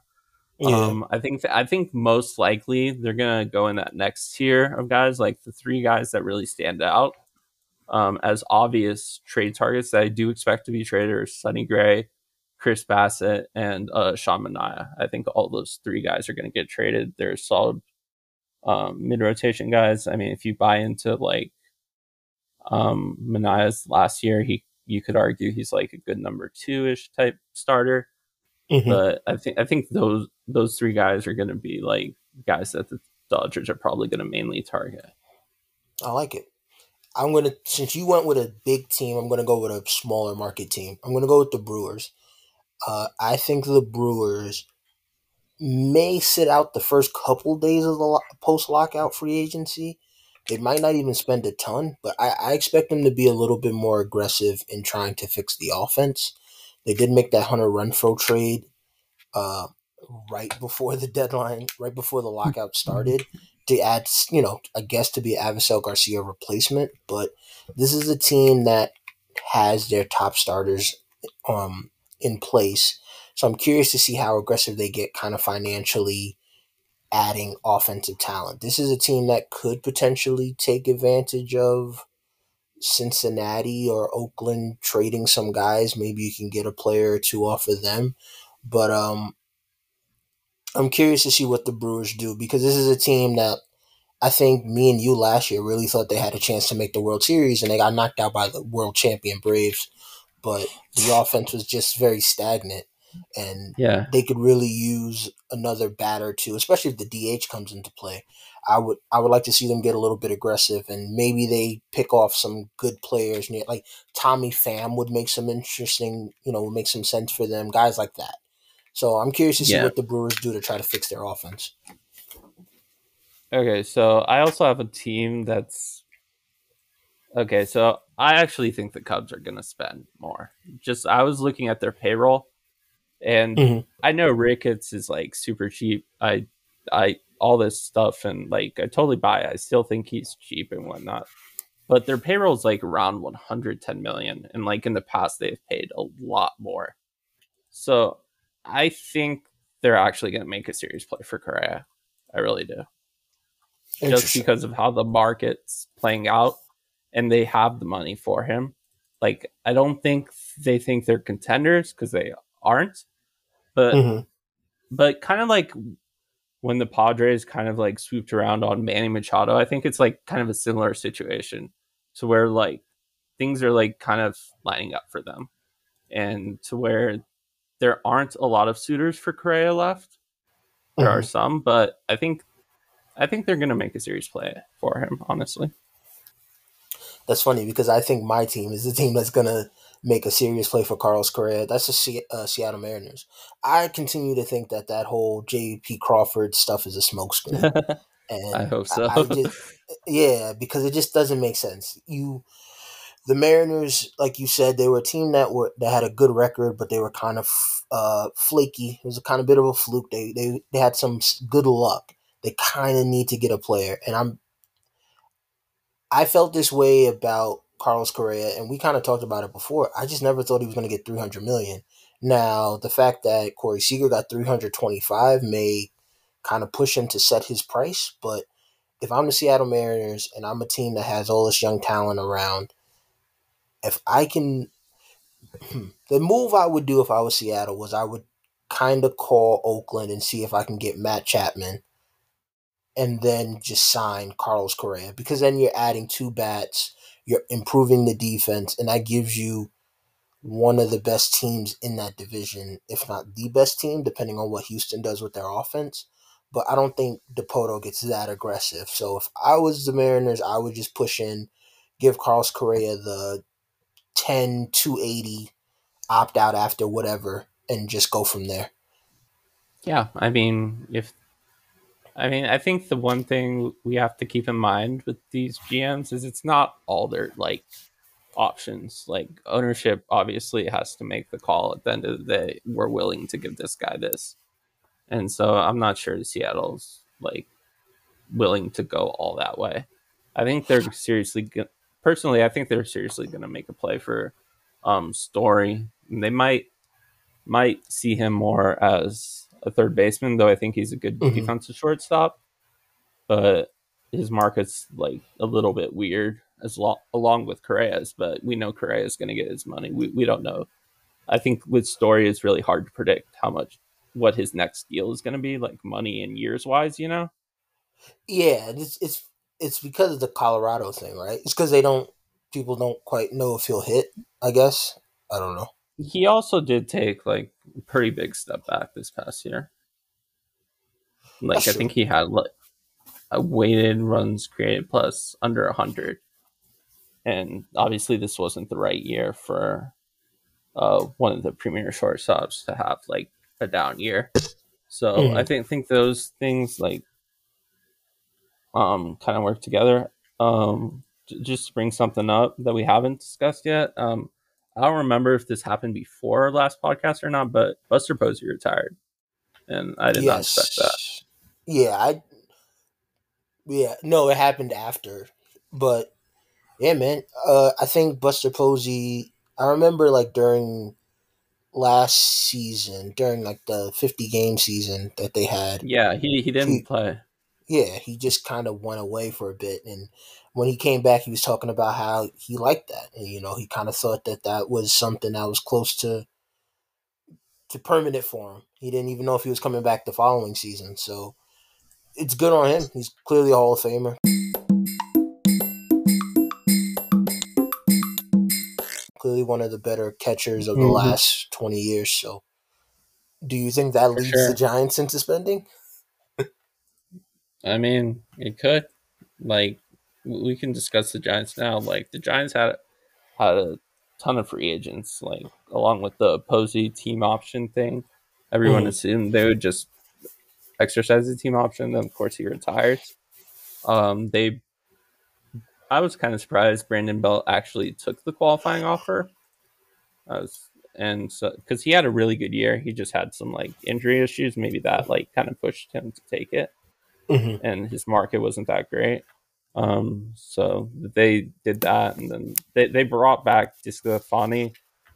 Yeah. Um, I think th- I think most likely they're gonna go in that next tier of guys, like the three guys that really stand out um, as obvious trade targets that I do expect to be traded are Sonny Gray, Chris Bassitt, and uh, Sean Manaea. I think all those three guys are to get traded. They're solid um, mid rotation guys. I mean, if you buy into like um, Manaea's last year, he you could argue he's like a good number two ish type starter. Mm-hmm. But I think I think those those three guys are going to be like guys that the Dodgers are probably going to mainly target. I like it. I'm gonna since you went with a big team, I'm gonna go with a smaller market team. I'm gonna go with the Brewers. Uh, I think the Brewers may sit out the first couple days of the lo- post lockout free agency. They might not even spend a ton, but I, I expect them to be a little bit more aggressive in trying to fix the offense. They did make that Hunter Renfroe trade uh, right before the deadline, right before the lockout started, to add, you know, I guess to be Avisail Garcia replacement. But this is a team that has their top starters um, in place. So I'm curious to see how aggressive they get kind of financially adding offensive talent. This is a team that could potentially take advantage of Cincinnati or Oakland trading some guys. Maybe you can get a player or two off of them. But um, I'm curious to see what the Brewers do because this is a team that I think me and you last year really thought they had a chance to make the World Series, and they got knocked out by the world champion Braves. But the (sighs) offense was just very stagnant, and yeah, they could really use another batter too, especially if the DH comes into play. I would I would like to see them get a little bit aggressive, and maybe they pick off some good players. Near like Tommy Pham would make some interesting, you know, make some sense for them. Guys like that. So I'm curious to see yeah. what the Brewers do to try to fix their offense. Okay, so I also have a team that's okay. So I actually think the Cubs are going to spend more. Just I was looking at their payroll, and Mhm. I know Ricketts is like super cheap. I, I all this stuff, and like I totally buy. It. I still think he's cheap and whatnot. But their payroll is like around 110 million, and like in the past they've paid a lot more. So I think they're actually going to make a serious play for Correa. I really do just because of how the market's playing out and they have the money for him. Like, I don't think they think they're contenders because they aren't, but Mhm. but kind of like when the Padres kind of like swooped around on Manny Machado, I think it's like kind of a similar situation to where like things are like kind of lining up for them and to where there aren't a lot of suitors for Correa left. There are Mhm. some, but I think I think they're gonna make a serious play for him, honestly. That's funny because I think my team is the team that's gonna make a serious play for Carlos Correa. That's the Se- uh, Seattle Mariners. I continue to think that that whole J.P. Crawford stuff is a smokescreen, (laughs) and I hope so. I, I just, (laughs) yeah, because it just doesn't make sense. You, the Mariners, like you said, they were a team that were that had a good record, but they were kind of uh, flaky. It was a kind of bit of a fluke. They they they had some good luck. They kind of need to get a player, and I'm I felt this way about Carlos Correa, and we kind of talked about it before. I just never thought he was going to get 300 million. Now, the fact that Corey Seager got 325 may kind of push him to set his price, but if I'm the Seattle Mariners and I'm a team that has all this young talent around, if I can, hmm, the move I would do if I was Seattle was I would kind of call Oakland and see if I can get Matt Chapman and then just sign Carlos Correa because then you're adding two bats, you're improving the defense, and that gives you one of the best teams in that division, if not the best team, depending on what Houston does with their offense. But I don't think Dipoto gets that aggressive. So if I was the Mariners, I would just push in, give Carlos Correa the 10 280 opt out after whatever, and just go from there. yeah, I mean, if I mean, I think the one thing we have to keep in mind with these GMs is it's not all their like options. Like ownership obviously has to make the call at the end of the day. We're willing to give this guy this, and so I'm not sure the Seattle's like willing to go all that way. I think they're seriously go- personally. I think they're seriously going to make a play for um Story. And they might might see him more as a third baseman, though I think he's a good Mhm. defensive shortstop. But his market's like a little bit weird as lo- along with Correa's, but we know Correa is going to get his money. We, we don't know. I think with Story, it's really hard to predict how much what his next deal is going to be, like money and years wise. You know, Yeah, it's it's it's because of the Colorado thing, right? It's because they don't people don't quite know if he'll hit. I guess I don't know. He also did take like a pretty big step back this past year. Like That's I true. think he had like a weighted runs created plus under hundred, and obviously this wasn't the right year for uh, one of the premier shortstops to have like a down year. So Mhm. I think think those things like um kind of work together. Um, j- just to bring something up that we haven't discussed yet. Um, I don't remember if this happened before our last podcast or not, but Buster Posey retired, and I did not expect that. Yeah, I. Yeah, no, it happened after, but yeah, man. Uh, I think Buster Posey. I remember like during last season, during like the fifty game season that they had. Yeah, he he didn't He- play. Yeah, he just kind of went away for a bit, and when he came back, he was talking about how he liked that, and you know, he kind of thought that that was something that was close to to permanent for him. He didn't even know if he was coming back the following season, so it's good on him. He's clearly a Hall of Famer. Clearly one of the better catchers of the Mhm. last twenty years. So, do you think that leads sure. the Giants into spending? I mean, it could. Like, we can discuss the Giants now. Like, the Giants had had a ton of free agents. Like, along with the Posey team option thing, everyone Mhm. assumed they would just exercise the team option. Then, of course, he retires. Um, they, I was kind of surprised Brandon Belt actually took the qualifying offer. I was, and so because he had a really good year, he just had some like injury issues. Maybe that like kind of pushed him to take it, Mm-hmm. and his market wasn't that great. Um, so they did that, and then they, they brought back DeSclafani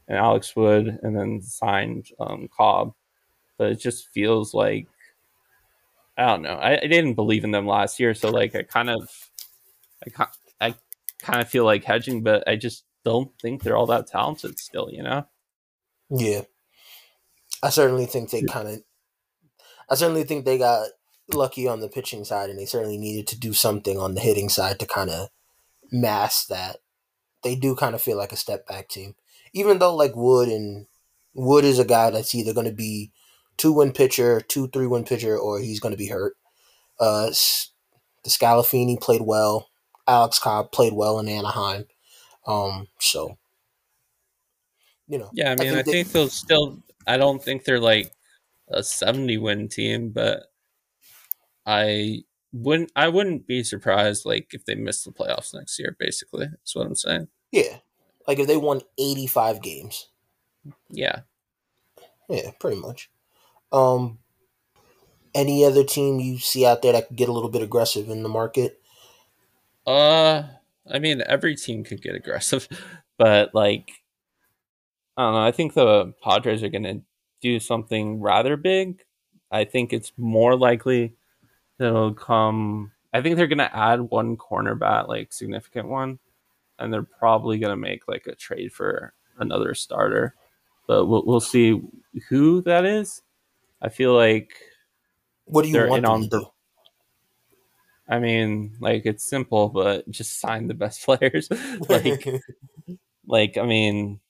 and Alex Wood, and then signed um, Cobb. But it just feels like I don't know. I, I didn't believe in them last year, so like I kind of, I I kind of feel like hedging, but I just don't think they're all that talented still. You know? Yeah, I certainly think they kind of. I certainly think they got lucky on the pitching side, and they certainly needed to do something on the hitting side to kind of mask that. They do kind of feel like a step back team, even though like Wood and Wood is a guy that's either going to be two win pitcher, two three win pitcher, or he's going to be hurt. Uh, DeSclafani played well. Alex Cobb played well in Anaheim. Um, so you know, Yeah, I mean, I think, they- they'll still. I don't think they're like a seventy win team, but I wouldn't. I wouldn't be surprised like if they miss the playoffs next year. Basically, that's what I'm saying. yeah, like if they won eighty five games, Yeah. yeah, pretty much. Um, any other team you see out there that could get a little bit aggressive in the market? Uh, I mean, every team could get aggressive, (laughs) but like, I don't know. I think the Padres are going to do something rather big. I think it's more likely that it'll come. I think they're going to add one cornerback, like significant one, and they're probably going to make like a trade for another starter. But we'll we'll see who that is. I feel like What do you want them on to the- do? I mean, like it's simple, but just sign the best (laughs) players. like (laughs) like I mean,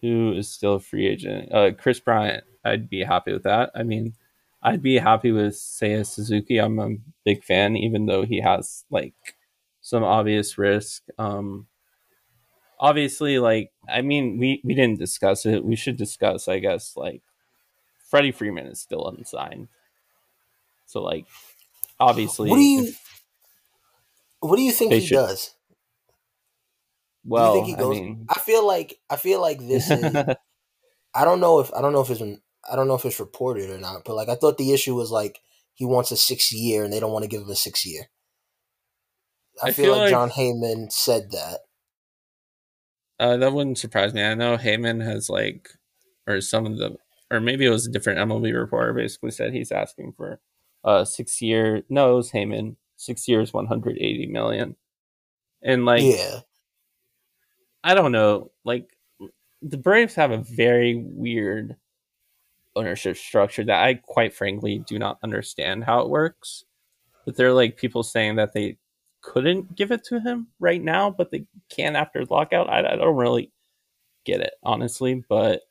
who is still a free agent? Uh, Kris Bryant. I'd be happy with that. I mean, I'd be happy with Seiya Suzuki. I'm a big fan, even though he has like some obvious risk. Um, obviously, like I mean, we we didn't discuss it. We should discuss, I guess, like Freddie Freeman is still unsigned. So like, obviously, what do you if- what do you think he should- does? well, do you think he I mean, I feel like I feel like this is. (laughs) I don't know if I don't know if it's been I don't know if it's reported or not, but like I thought the issue was like he wants a six year and they don't want to give him a six year. I, I feel, feel like, like- Jon Heyman said that. Uh, that wouldn't surprise me. I know Heyman has like, or some of the, or maybe it was a different MLB reporter basically said he's asking for uh six year. No, it was Heyman. Six years, one hundred eighty million. And like, yeah, I don't know. Like, the Braves have a very weird ownership structure that I quite frankly do not understand how it works. But there are like people saying that they couldn't give it to him right now, but they can after lockout. I, I don't really get it, honestly. But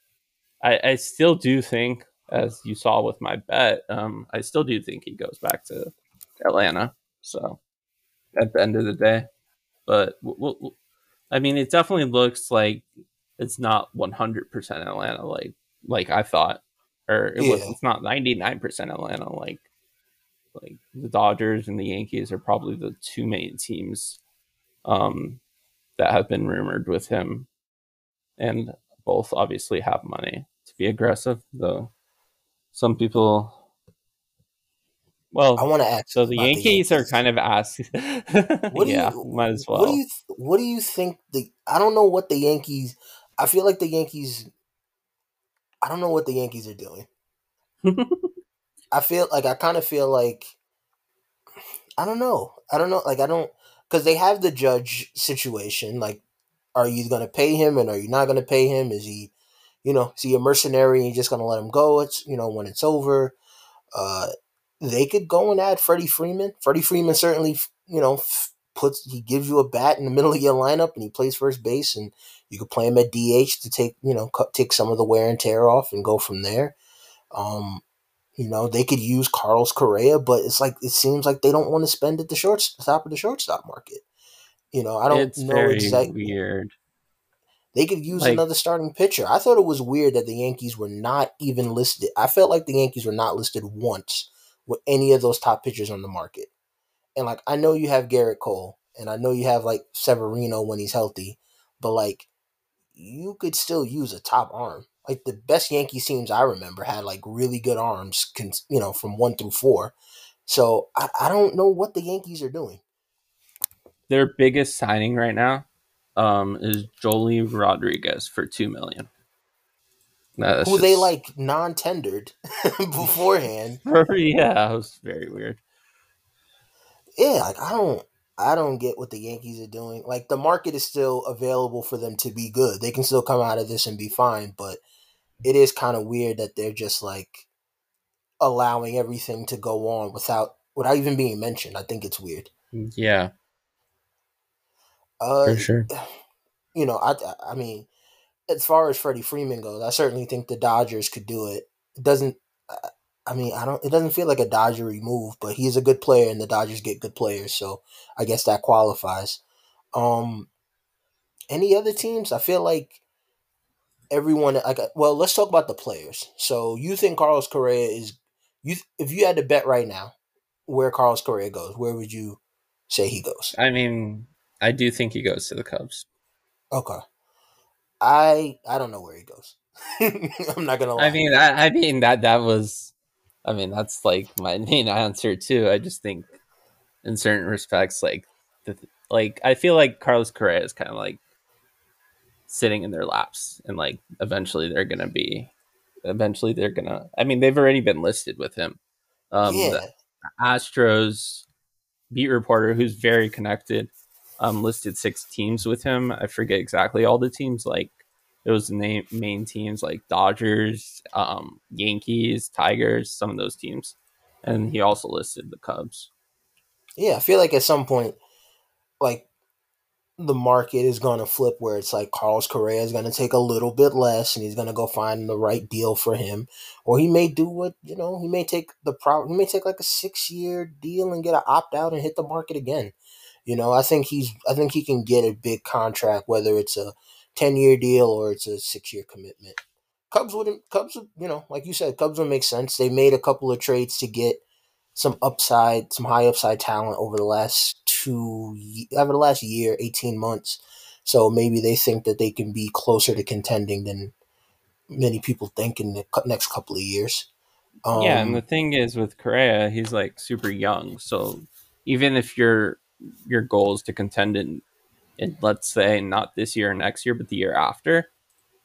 I, I still do think, as you saw with my bet, um, I still do think he goes back to Atlanta. So at the end of the day, but I mean, it definitely looks like it's not 100% Atlanta, like like I thought, or it was. It's not 99% Atlanta, like like the Dodgers and the Yankees are probably the two main teams um, that have been rumored with him, and both obviously have money to be aggressive. Though some people, well, I want to ask. so the about Yankees, are kind of asking. (laughs) What do yeah, you, might as well. What do you What do you think the? I don't know what the Yankees. I feel like the Yankees. I don't know what the Yankees are doing. (laughs) I feel like I kind of feel like I don't know. I don't know. Like I don't because they have the judge situation. Like, are you going to pay him and are you not going to pay him? Is he, you know, is he a mercenary and you're just going to let him go? It's you know when it's over. Uh, they could go and add Freddie Freeman. Freddie Freeman certainly, you know, puts he gives you a bat in the middle of your lineup and he plays first base and you could play him at DH to take you know cut, take some of the wear and tear off and go from there. Um, you know, they could use Carlos Correa, but it's like it seems like they don't want to spend at the short top of the shortstop market. You know, I don't it's know exactly. weird. They could use Like- another starting pitcher. I thought it was weird that the Yankees were not even listed. I felt like the Yankees were not listed once with any of those top pitchers on the market. and like I know you have Gerrit Cole, and I know you have like Severino when he's healthy, but like you could still use a top arm. Like the best Yankees teams I remember had like really good arms, you know, from one through four. So I, I don't know what the Yankees are doing. Their biggest signing right now um, is Joely Rodriguez for two million. No, Who just... they like non-tendered (laughs) beforehand. (laughs) yeah, it was very weird. Yeah, like I don't I don't get what the Yankees are doing. Like the market is still available for them to be good. They can still come out of this and be fine, but it is kind of weird that they're just like allowing everything to go on without without even being mentioned. I think it's weird. Yeah. Uh, for sure. (sighs) You know, I I mean, as far as Freddie Freeman goes, I certainly think the Dodgers could do it. It doesn't. I mean, I don't. It doesn't feel like a Dodgery move, but he's a good player, and the Dodgers get good players, so I guess that qualifies. Um, any other teams? I feel like everyone. Like, well, let's talk about the players. So, you think Carlos Correa is you? If you had to bet right now, where Carlos Correa goes, where would you say he goes? I mean, I do think he goes to the Cubs. Okay. I I don't know where he goes. (laughs) I'm not gonna lie. I mean, I, I mean that that was I mean, that's like my (laughs) main answer too. I just think, in certain respects, like, the, like I feel like Carlos Correa is kind of like sitting in their laps, and like eventually they're gonna be, eventually they're gonna. I mean, they've already been listed with him. Um, yeah. Astros beat reporter, who's very connected, um, listed six teams with him. I forget exactly all the teams, like it was the main teams like Dodgers, um, Yankees, Tigers, some of those teams, and he also listed the Cubs. Yeah, I feel like at some point, like the market is going to flip where it's like Carlos Correa is going to take a little bit less and he's going to go find the right deal for him, or he may do what you know he may take the pro he may take like a six year deal and get an opt out and hit the market again. You know, I think he's I think he can get a big contract whether it's a 10 year deal or it's a six year commitment. Cubs wouldn't, Cubs, would, you know, like you said, Cubs would make sense. They made a couple of trades to get some upside, some high upside talent over the last two, over the last year, 18 months. So maybe they think that they can be closer to contending than many people think in the next couple of years. Um, yeah, and the thing is with Correa, he's like super young. So even if your your goal is to contend in in let's say not this year or next year, but the year after,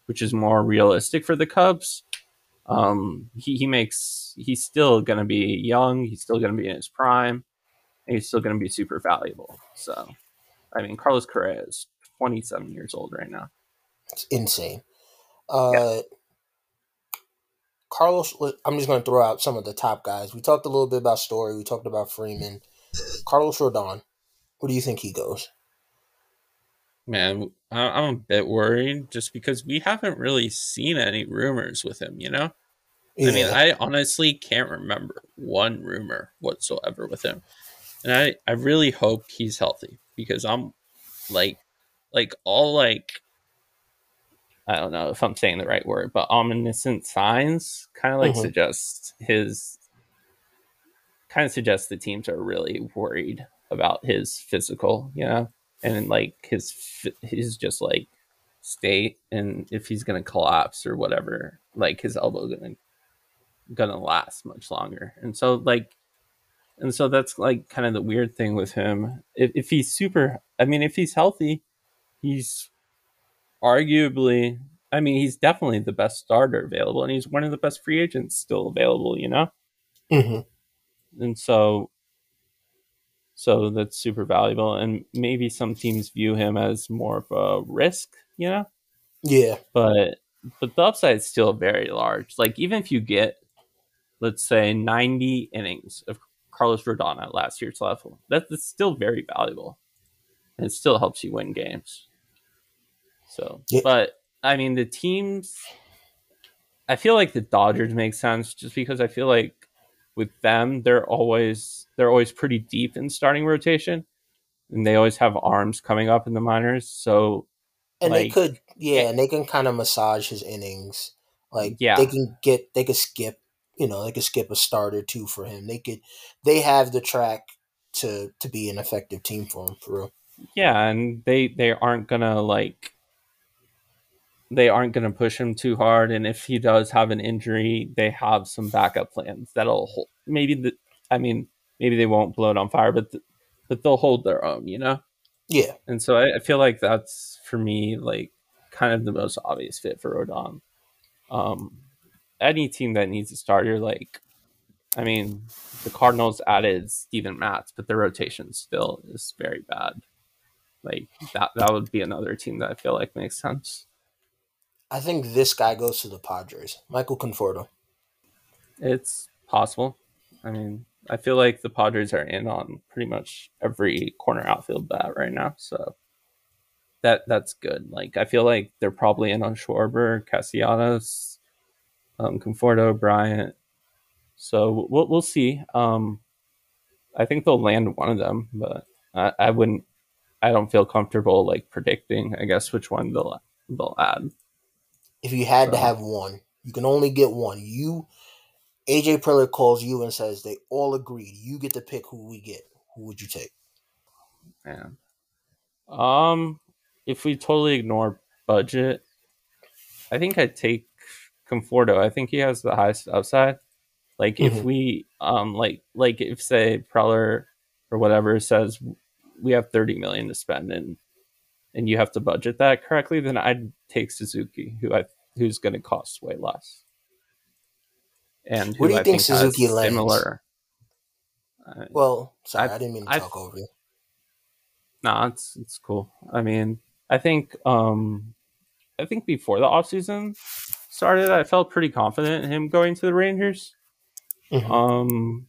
which is more realistic for the Cubs. Um, he, he makes he's still going to be young. He's still going to be in his prime. And he's still going to be super valuable. So, I mean, Carlos Correa is 27 years old right now. It's insane. Uh, yeah. Carlos, I'm just going to throw out some of the top guys. We talked a little bit about Story. We talked about Freeman. Carlos Rodon. Where do you think he goes? Man, I'm a bit worried just because we haven't really seen any rumors with him, you know? Yeah. I mean, I honestly can't remember one rumor whatsoever with him. And I, I really hope he's healthy because I'm like, like all like, I don't know if I'm saying the right word, but omniscient signs kind of like mm-hmm. suggest his, kind of suggests the teams are really worried about his physical, you know? And like his his just like state and if he's gonna collapse or whatever like his elbow gonna gonna last much longer. And so like and so that's like kind of the weird thing with him. If, if he's super i mean if he's healthy he's arguably i mean he's definitely the best starter available and he's one of the best free agents still available you know? Mm-hmm. and so so that's super valuable. And maybe some teams view him as more of a risk, you know? Yeah. But but the upside is still very large. Like even if you get, let's say, 90 innings of Carlos Rodon at last year's level, that's still very valuable. And it still helps you win games. So, yeah. but I mean, the teams, I feel like the Dodgers make sense just because I feel like with them, they're always they're always pretty deep in starting rotation, and they always have arms coming up in the minors. So, and like, they could, yeah, and they can kind of massage his innings. Like, yeah, they can get they could skip, you know, they could skip a start or two for him. They could, they have the track to to be an effective team for him for real. Yeah, and they they aren't gonna like they aren't gonna push him too hard. And if he does have an injury, they have some backup plans that'll hold, maybe the I mean maybe they won't blow it on fire, but the, but they'll hold their own, you know. Yeah, And so I, I feel like that's for me like kind of the most obvious fit for Rodon. Um, any team that needs a starter, like I mean, the Cardinals added Steven Matz, but their rotation still is very bad. Like that that would be another team that I feel like makes sense. I think this guy goes to the Padres. Michael Conforto. It's possible. I mean, I feel like the Padres are in on pretty much every corner outfield bat right now, so that that's good. Like I feel like they're probably in on Schwarber, Castellanos, um, Conforto, Bryant. So we'll we'll see. Um, I think they'll land one of them, but I, I wouldn't. I don't feel comfortable like predicting. I guess which one they'll they'll add. If you had to have one, you can only get one. You, AJ Preller calls you and says they all agreed. You get to pick who we get. Who would you take? Man. Um, if we totally ignore budget, I think I'd take Conforto. I think he has the highest upside. Like if Mhm. we um like like if say Preller or whatever says we have thirty million to spend and and you have to budget that correctly, then I'd take Suzuki, who I who's going to cost way less. And who do you I think has Suzuki lands? Similar. Uh, Well, sorry, I, I've- didn't mean to I've- talk over you. Nah, it's it's cool. I mean, I think um I think before the offseason started, I felt pretty confident in him going to the Rangers. Mhm. Um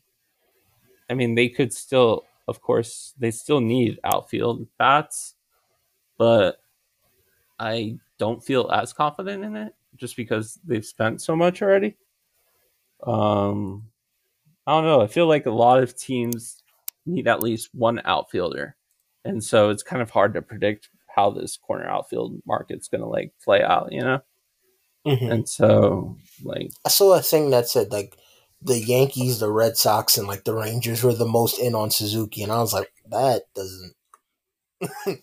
I mean, they could still of course, they still need outfield bats, but I don't feel as confident in it just because they've spent so much already. Um I don't know. I feel like a lot of teams need at least one outfielder. And so it's kind of hard to predict how this corner outfield market's going to like play out, you know? Mhm. And so like I saw a thing that said like the Yankees, the Red Sox, and like the Rangers were the most in on Suzuki, and I was like, that doesn't.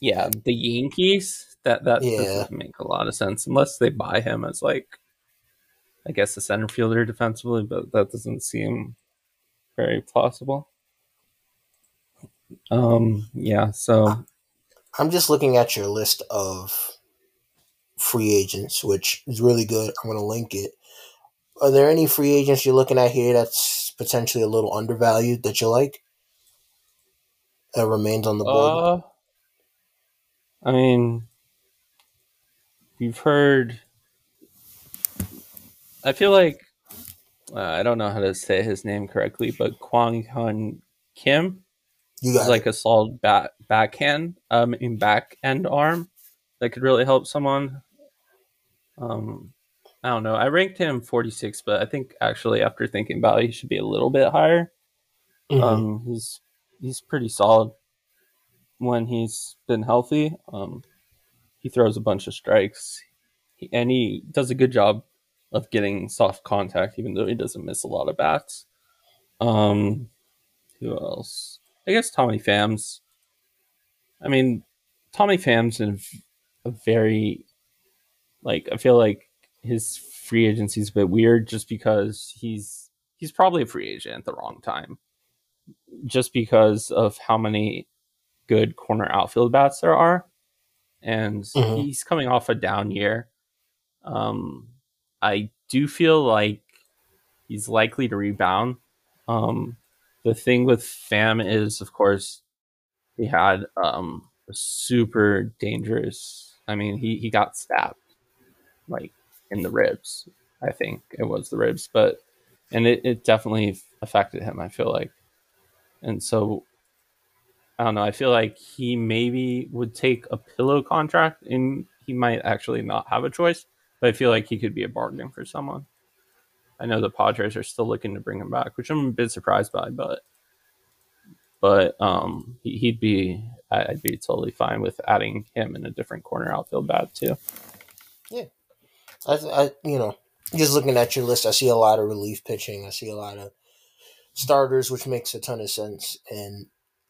yeah, the Yankees that that Yeah. doesn't make a lot of sense unless they buy him as like I guess a center fielder defensively, but that doesn't seem very plausible. Um yeah, so I'm just looking at your list of free agents, which is really good. I'm going to link it. Are there any free agents you're looking at here that's potentially a little undervalued that you like? That remains on the board. Uh, I mean, you've heard. I feel like uh, I don't know how to say his name correctly, but Kwang Hyun Kim you got is like a solid back backhand, um, in back end arm that could really help someone. Um, I don't know. I ranked him 46, but I think actually after thinking about it, he should be a little bit higher. it. Mhm. Um, he's he's pretty solid when he's been healthy. Um, he throws a bunch of strikes, he, and he does a good job of getting soft contact, even though he doesn't miss a lot of bats. Um, who else? I guess Tommy Phams. I mean, Tommy Phams in a very like I feel like his free agency is a bit weird just because he's he's probably a free agent at the wrong time just because of how many good corner outfield bats there are. And Mhm. he's coming off a down year. Um, I do feel like he's likely to rebound. Um, the thing with Pham is, of course, he had um, a super dangerous. I mean, he, he got stabbed like in the ribs. I think it was the ribs, but and it, it definitely affected him. I feel like, and so I don't know. I feel like he maybe would take a pillow contract, and he might actually not have a choice. But I feel like he could be a bargain for someone. I know the Padres are still looking to bring him back, which I'm a bit surprised by, but but um, he, he'd be I'd be totally fine with adding him in a different corner outfield bat too. I, I, you know, just looking at your list, I see a lot of relief pitching. I see a lot of starters, which makes a ton of sense. And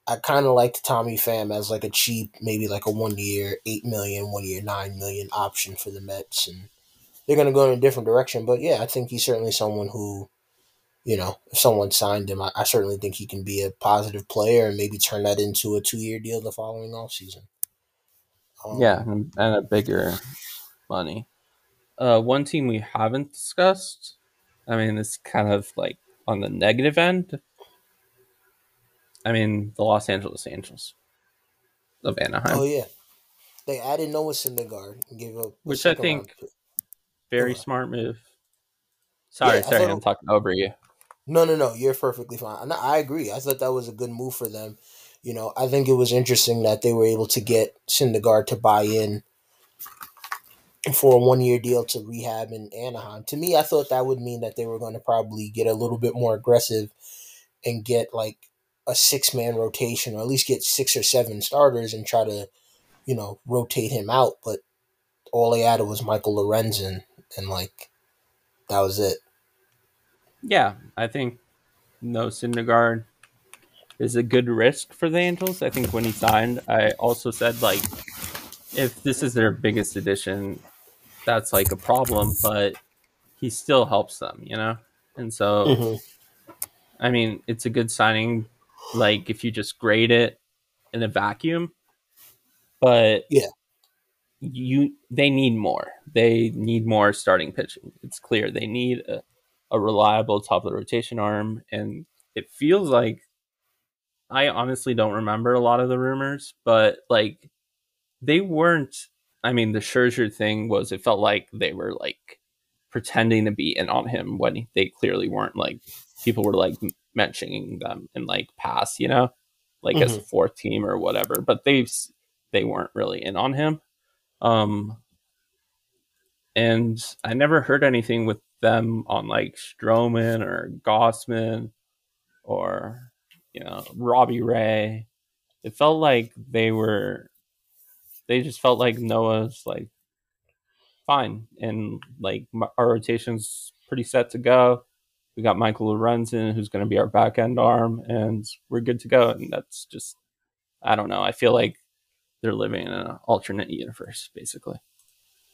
I kind of liked Tommy Pham as like a cheap, maybe like a one year, eight million, one year, nine million option for the Mets, and they're going to go in a different direction. But yeah, I think he's certainly someone who, you know, if someone signed him, I, I certainly think he can be a positive player and maybe turn that into a two year deal the following off season. Um, yeah, and, a bigger money. Uh, one team we haven't discussed. I mean, it's kind of like on the negative end. I mean, the Los Angeles Angels of Anaheim. Oh yeah, they added Noah Syndergaard and gave up, which I think very smart move. Sorry, yeah, sorry, I'm it, talking over you. No, no, no, you're perfectly fine. I agree. I thought that was a good move for them. You know, I think it was interesting that they were able to get Syndergaard to buy in for a one year deal to rehab in Anaheim. To me, I thought that would mean that they were going to probably get a little bit more aggressive and get like a six man rotation or at least get six or seven starters and try to, you know, rotate him out. But all they added was Michael Lorenzen and like that was it. Yeah, I think no Syndergaard is a good risk for the Angels. I think when he signed, I also said like if this is their biggest addition, that's like a problem, but he still helps them, you know? And so mm-hmm. I mean, it's a good signing like if you just grade it in a vacuum. But yeah. You they need more. They need more starting pitching. It's clear they need a, a reliable top of the rotation arm and it feels like I honestly don't remember a lot of the rumors, but like they weren't I mean, the Scherzer thing was it felt like they were like pretending to be in on him when they clearly weren't. Like people were like mentioning them in like past, you know, like mm-hmm. as a fourth team or whatever. But they they weren't really in on him. Um, and I never heard anything with them on like Stroman or Gausman or you know Robbie Ray. It felt like they were they just felt like Noah's like fine and like our rotation's pretty set to go. We got Michael Lorenzen, who's going to be our back end arm, and we're good to go. And that's just, I don't know. I feel like they're living in an alternate universe, basically.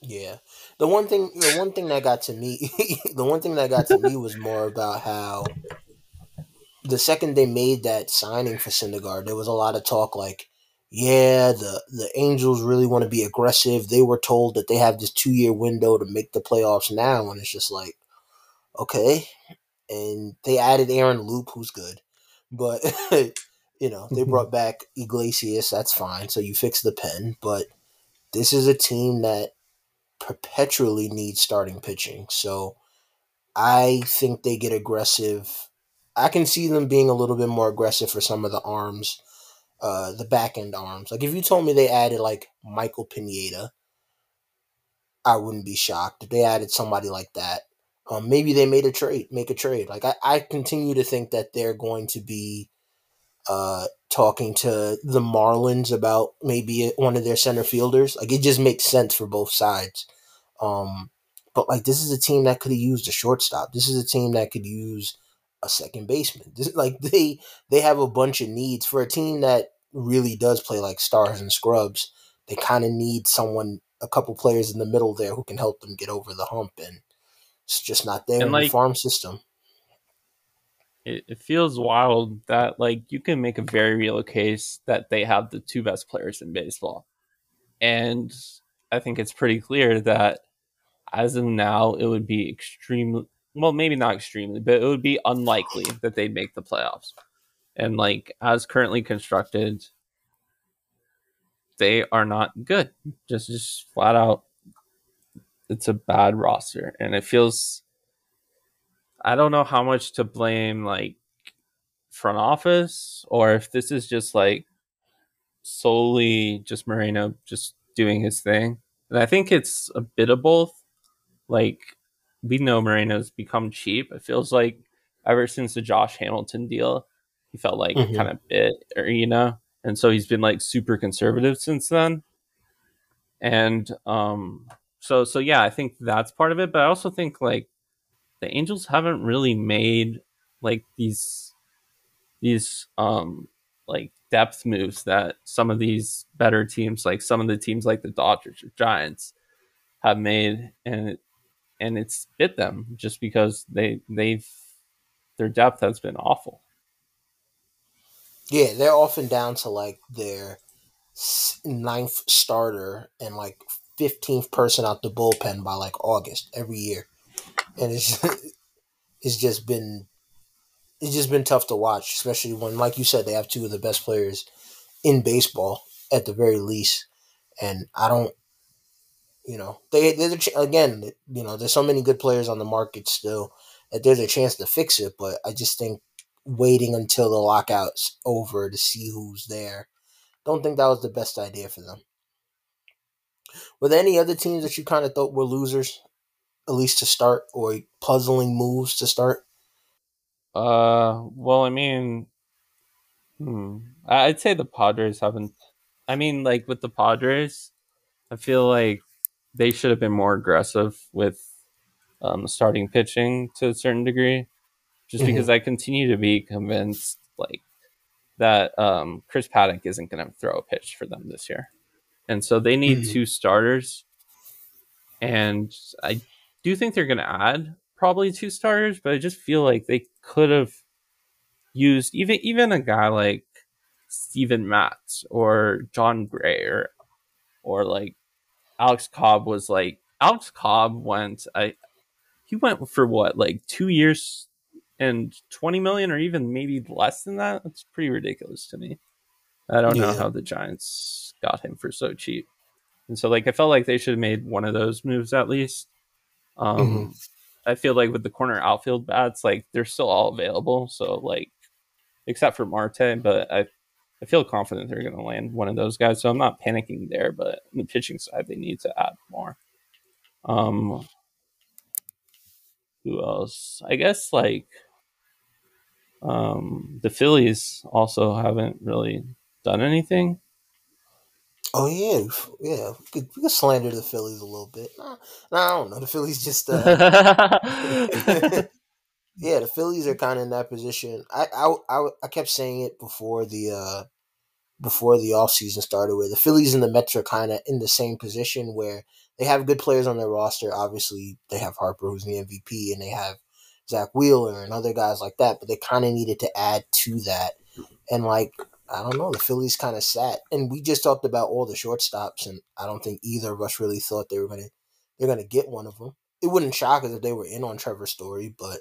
Yeah, the one thing, the one thing that got to me, (laughs) the one thing that got to me was more about how the second they made that signing for Syndergaard, there was a lot of talk like, yeah, the the Angels really want to be aggressive. They were told that they have this two year window to make the playoffs now, and it's just like, okay. And they added Aaron Loup, who's good, but (laughs) you know they mm-hmm. brought back Iglesias. That's fine. So you fix the pen, but this is a team that perpetually needs starting pitching. So I think they get aggressive. I can see them being a little bit more aggressive for some of the arms uh, the back end arms. Like if you told me they added like Michael Pineda, I wouldn't be shocked. If they added somebody like that, um, maybe they made a trade, make a trade. Like I, I continue to think that they're going to be uh, talking to the Marlins about maybe one of their center fielders. Like it just makes sense for both sides. Um, but like this is a team that could have used a shortstop. This is a team that could use a second baseman. This, like (laughs) they they have a bunch of needs for a team that really does play like stars and scrubs. They kind of need someone, a couple players in the middle there who can help them get over the hump, and it's just not there and in like, the farm system. It, it feels wild that like you can make a very real case that they have the two best players in baseball, and I think it's pretty clear that as of now, it would be extremely well, maybe not extremely, but it would be unlikely that they'd make the playoffs. And like as currently constructed, they are not good. Just just flat out it's a bad roster and it feels I don't know how much to blame like front office or if this is just like solely just Moreno just doing his thing. And I think it's a bit of both. Like we know Moreno's become cheap. It feels like ever since the Josh Hamilton deal, he felt like mm-hmm. kind of bit, or you know, and so he's been like super conservative since then. And um, so so yeah, I think that's part of it. But I also think like the Angels haven't really made like these these um like depth moves that some of these better teams, like some of the teams like the Dodgers or Giants, have made, and it, and it's bit them just because they they've their depth has been awful. Yeah, they're often down to like their ninth starter and like fifteenth person out the bullpen by like August every year, and it's (laughs) it's just been it's just been tough to watch, especially when, like you said, they have two of the best players in baseball at the very least, and I don't. You know, they they're the, again. You know, there's so many good players on the market still that there's a chance to fix it, but I just think waiting until the lockout's over to see who's there. Don't think that was the best idea for them. Were there any other teams that you kind of thought were losers, at least to start, or puzzling moves to start? Uh, well, I mean, hmm, I'd say the Padres haven't. I mean, like with the Padres, I feel like they should have been more aggressive with um, starting pitching to a certain degree, just mm-hmm. because I continue to be convinced like that um, Chris Paddack isn't going to throw a pitch for them this year, and so they need mm-hmm. two starters, and I do think they're going to add probably two starters, but I just feel like they could have used even even a guy like Steven Matz or Jon Gray or or like Alex Cobb was like Alex Cobb went I he went for what like two years and 20 million or even maybe less than that? That's pretty ridiculous to me. I don't yeah. know how the giants got him for so cheap. And so like i felt like they should have made one of those moves at least um mm-hmm. i feel like with the corner outfield bats like they're still all available so like except for marte but i i feel confident they're going to land one of those guys so i'm not panicking there but on the pitching side they need to add more um who else? I guess like um, the Phillies also haven't really done anything. Oh yeah, yeah. We could, we could slander the Phillies a little bit. Nah, nah, I don't know. The Phillies just. Uh, (laughs) (laughs) yeah, the Phillies are kind of in that position. I, I, I, I kept saying it before the uh, before the off season started, where the Phillies and the Mets are kind of in the same position where they have good players on their roster. Obviously, they have Harper, who's the MVP, and they have Zack Wheeler and other guys like that. But they kind of needed to add to that. And like, I don't know, the Phillies kind of sat. And we just talked about all the shortstops, and I don't think either of us really thought they were gonna they're gonna get one of them. It wouldn't shock us if they were in on Trevor Story, but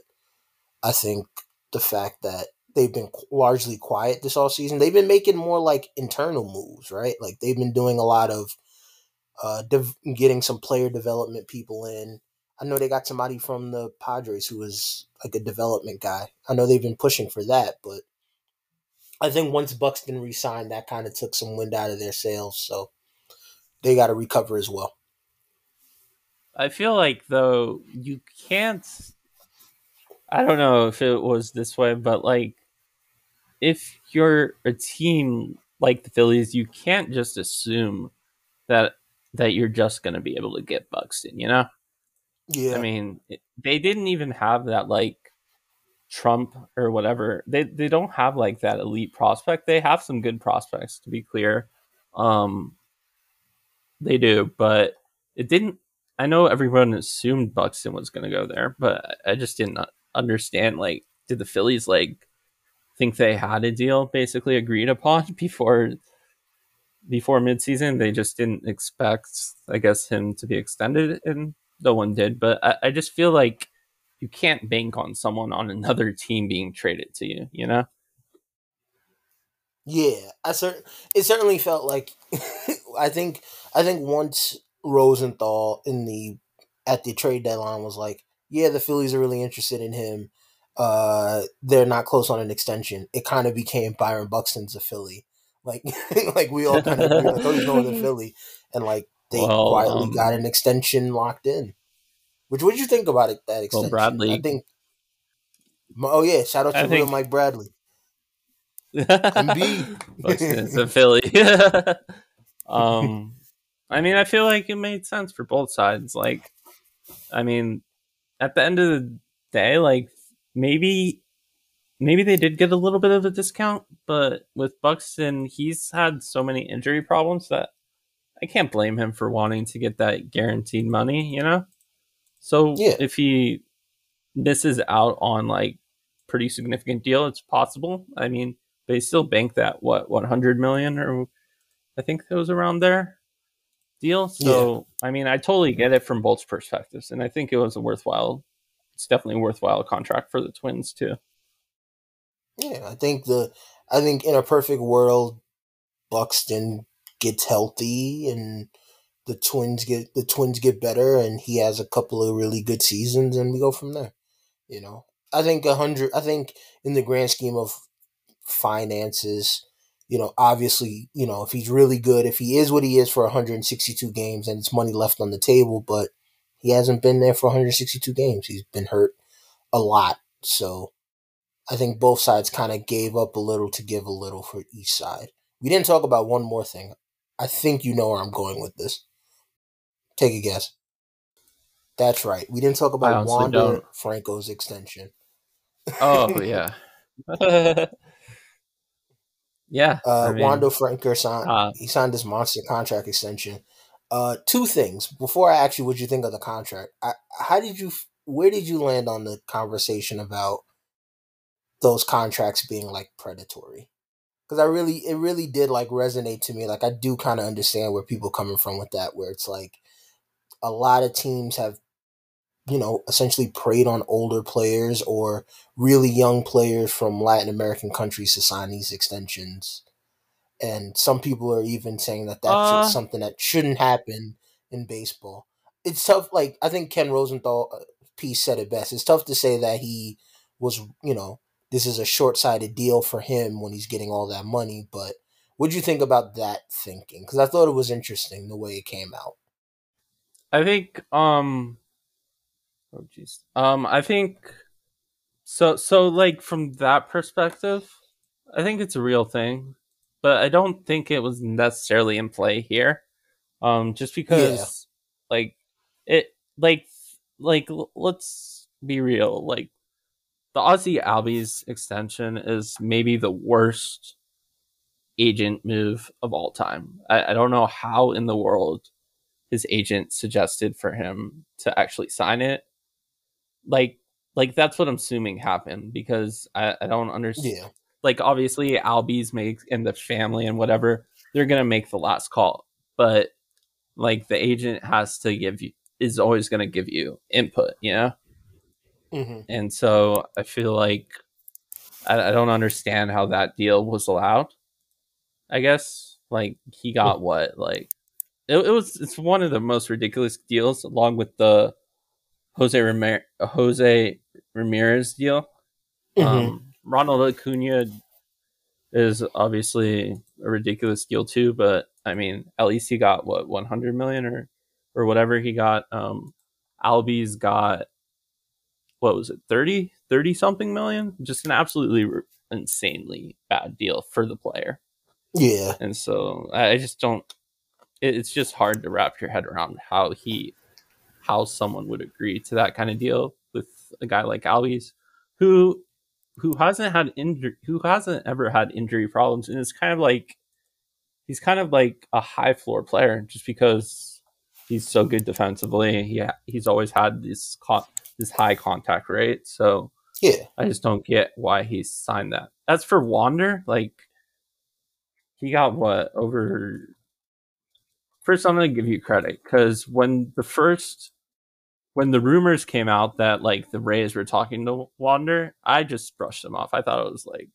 I think the fact that they've been largely quiet this all season, they've been making more like internal moves, right? Like they've been doing a lot of uh, dev- getting some player development people in. I know they got somebody from the Padres who was like a development guy. I know they've been pushing for that, but I think once Buxton resigned, that kind of took some wind out of their sails. So they got to recover as well. I feel like though you can't. I don't know if it was this way, but like if you're a team like the Phillies, you can't just assume that that you're just going to be able to get Buxton, you know? Yeah. I mean, they didn't even have that like Trump or whatever. They they don't have like that elite prospect. They have some good prospects to be clear. Um they do, but it didn't I know everyone assumed Buxton was going to go there, but I just didn't understand like did the Phillies like think they had a deal basically agreed upon (laughs) before before midseason. They just didn't expect, I guess, him to be extended, and no one did. But I, I just feel like you can't bank on someone on another team being traded to you. You know? Yeah, I cert- it certainly felt like (laughs) I think I think once Rosenthal in the at the trade deadline was like, yeah, the Phillies are really interested in him. Uh, they're not close on an extension. It kind of became Byron Buxton's a Philly. Like, (laughs) like we all kind of agree, like, oh, he's going to (laughs) Philly, and like they well, quietly um, got an extension locked in. Which, what did you think about it? That extension? Well, Bradley, I think. Oh yeah, shout out to think, Mike Bradley. (laughs) MB, it's a (laughs) Philly. (laughs) um, I mean, I feel like it made sense for both sides. Like, I mean, at the end of the day, like maybe maybe they did get a little bit of a discount, but with Buxton, he's had so many injury problems that I can't blame him for wanting to get that guaranteed money, you know? So Yeah. if he misses out on like pretty significant deal, it's possible. I mean, they still bank that what 100 million or I think it was around there deal. So I mean, I totally get it from both perspectives, and I think it was a worthwhile. It's definitely a worthwhile contract for the Twins too. Yeah, I think the I think in a perfect world, Buxton gets healthy and the Twins get the Twins get better, and he has a couple of really good seasons, and we go from there. You know, I think a hundred. I think in the grand scheme of finances, you know, obviously, you know, if he's really good, if he is what he is for 162 games, and it's money left on the table, but he hasn't been there for 162 games. He's been hurt a lot, so I think both sides kind of gave up a little to give a little for each side. We didn't talk about one more thing. I think you know where I'm going with this. Take a guess. That's right. We didn't talk about honestly Wander don't. Franco's extension. Oh (laughs) yeah, (laughs) yeah. Uh, I mean, Wander Franco signed. uh, he signed this monster contract extension. Uh, two things before I ask you what you think of the contract. I, how did you? Where did you land on the conversation about those contracts being like predatory? Because I really, it really did like resonate to me. Like I do kind of understand where people coming from with that. Where it's like a lot of teams have, you know, essentially preyed on older players or really young players from Latin American countries to sign these extensions and some people are even saying that that's Uh, something that shouldn't happen in baseball. It's tough. Like I think Ken Rosenthal uh, piece said it best. It's tough to say that he was, you know, this is a short-sighted deal for him when he's getting all that money. But what do you think about that thinking? Because I thought it was interesting the way it came out. I think um oh jeez. Um I think so so like from that perspective, I think it's a real thing, but I don't think it was necessarily in play here. Um just because like it like like let's be real, like the Ozzie Albies extension is maybe the worst agent move of all time. I, I don't know how in the world his agent suggested for him to actually sign it. Like, like that's what I'm assuming happened because I, I don't understand. Yeah, Like, obviously, Albies make and the family and whatever they're gonna make the last call, but like the agent has to give you is always gonna give you input, you know. hmm And so I feel like I, I don't understand how that deal was allowed. I guess like he got what like it, it was it's one of the most ridiculous deals along with the Jose Ramir- Jose Ramirez deal. hmm Um, Ronald Acuna is obviously a ridiculous deal too, but I mean at least he got what 100 million or or whatever he got. Um, Albies got what was it 30 30 something million just an absolutely insanely bad deal for the player yeah, and so i just don't it's just hard to wrap your head around how he how someone would agree to that kind of deal with a guy like albies who who hasn't had injury who hasn't ever had injury problems and it's kind of like he's kind of like a high floor player just because he's so good defensively yeah he's always had this co- this high contact rate so yeah, I just don't get why he signed that. As for Wander, like he got what over. First, I'm gonna give you credit because when the first, when the rumors came out that like the Rays were talking to Wander, I just brushed them off. I thought it was like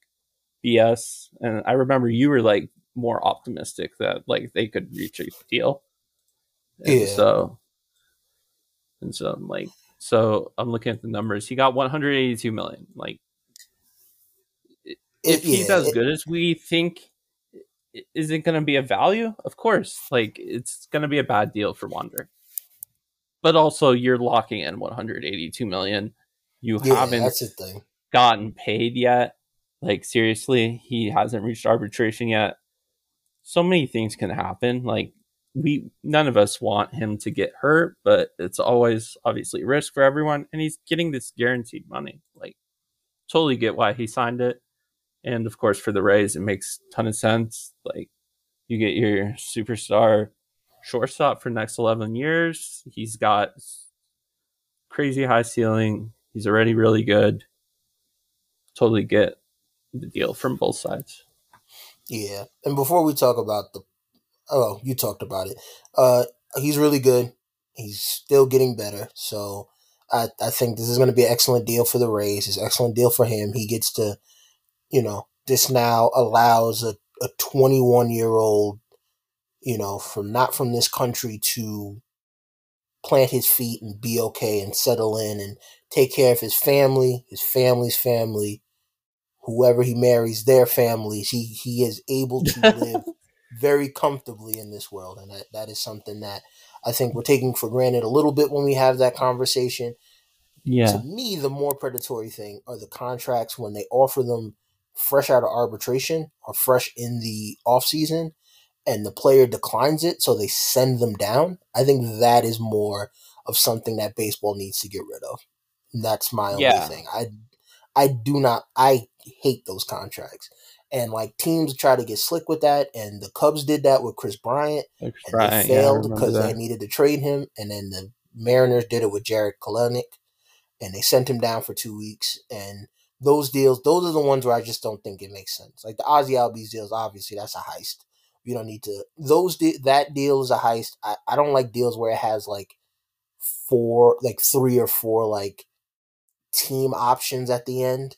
BS, and I remember you were like more optimistic that like they could reach a deal. And Yeah. So, and so I'm like, so I'm looking at the numbers. He got 182 million. Like if he's yeah, as it- good as we think, is it going to be a value? Of course. Like it's going to be a bad deal for Wander. But also, you're locking in 182 million. You yeah, haven't that's the thing. gotten paid yet. Like seriously, he hasn't reached arbitration yet. So many things can happen. Like we none of us want him to get hurt, but it's always obviously a risk for everyone and he's getting this guaranteed money. Like totally get why he signed it. And of course, for the Rays, it makes ton of sense. Like, you get your superstar shortstop for next 11 years. He's got crazy high ceiling. He's already really good. Totally get the deal from both sides. Yeah. And before we talk about the oh, you talked about it. Uh he's really good. He's still getting better. So I, I think this is going to be an excellent deal for the Rays. It's an excellent deal for him. He gets to, you know, this now allows a, a 21 year old, you know, from not from this country to plant his feet and be okay and settle in and take care of his family, his family's family, whoever he marries, their families. He he is able to (laughs) live very comfortably in this world, and that, that is something that I think we're taking for granted a little bit when we have that conversation. Yeah. To me, the more predatory thing are the contracts when they offer them fresh out of arbitration or fresh in the offseason and the player declines it, so they send them down. I think that is more of something that baseball needs to get rid of. And that's my only Yeah. thing. I I do not I hate those contracts. And like teams try to get slick with that, and the Cubs did that with Kris Bryant, Like and Bryant, they failed remember because they needed to trade him. And then the Mariners did it with Jarred Kelenic, and they sent him down for two weeks. And those deals, those are the ones where I just don't think it makes sense. Like the Ozzie Albies deals, obviously that's a heist. You don't need to. Those de- that deal is a heist. I, I don't like deals where it has like four, like three or four like team options at the end,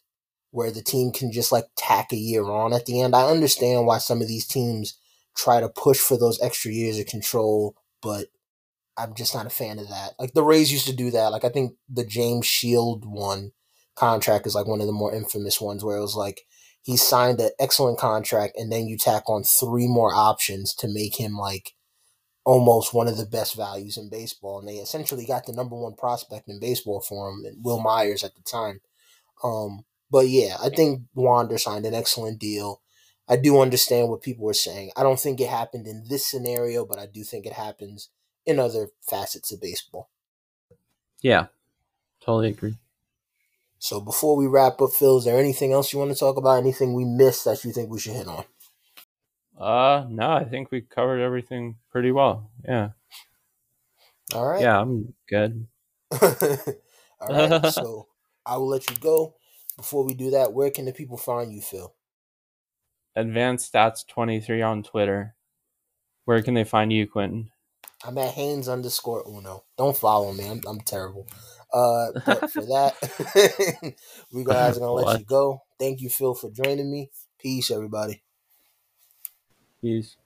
where the team can just like tack a year on at the end. I understand why some of these teams try to push for those extra years of control, but I'm just not a fan of that. Like the Rays used to do that. Like I think the James Shield one contract is like one of the more infamous ones where it was like he signed an excellent contract and then you tack on three more options to make him like almost one of the best values in baseball. And they essentially got the number one prospect in baseball for him, Wil Myers at the time. Um, but yeah, I think Wander signed an excellent deal. I do understand what people were saying. I don't think it happened in this scenario, but I do think it happens in other facets of baseball. Yeah, totally agree. So before we wrap up, Phil, is there anything else you want to talk about? Anything we missed that you think we should hit on? Uh, no, I think we covered everything pretty well. Yeah, All right. yeah, I'm good. (laughs) All right. (laughs) so I will let you go. Before we do that, where can the people find you, Phil? Advanced Stats 23 on Twitter. Where can they find you, Quentin? I'm at Haynes underscore Uno. Don't follow me. I'm, I'm terrible. Uh, but for (laughs) that, (laughs) we guys are gonna let What? you go. Thank you, Phil, for joining me. Peace, everybody. Peace.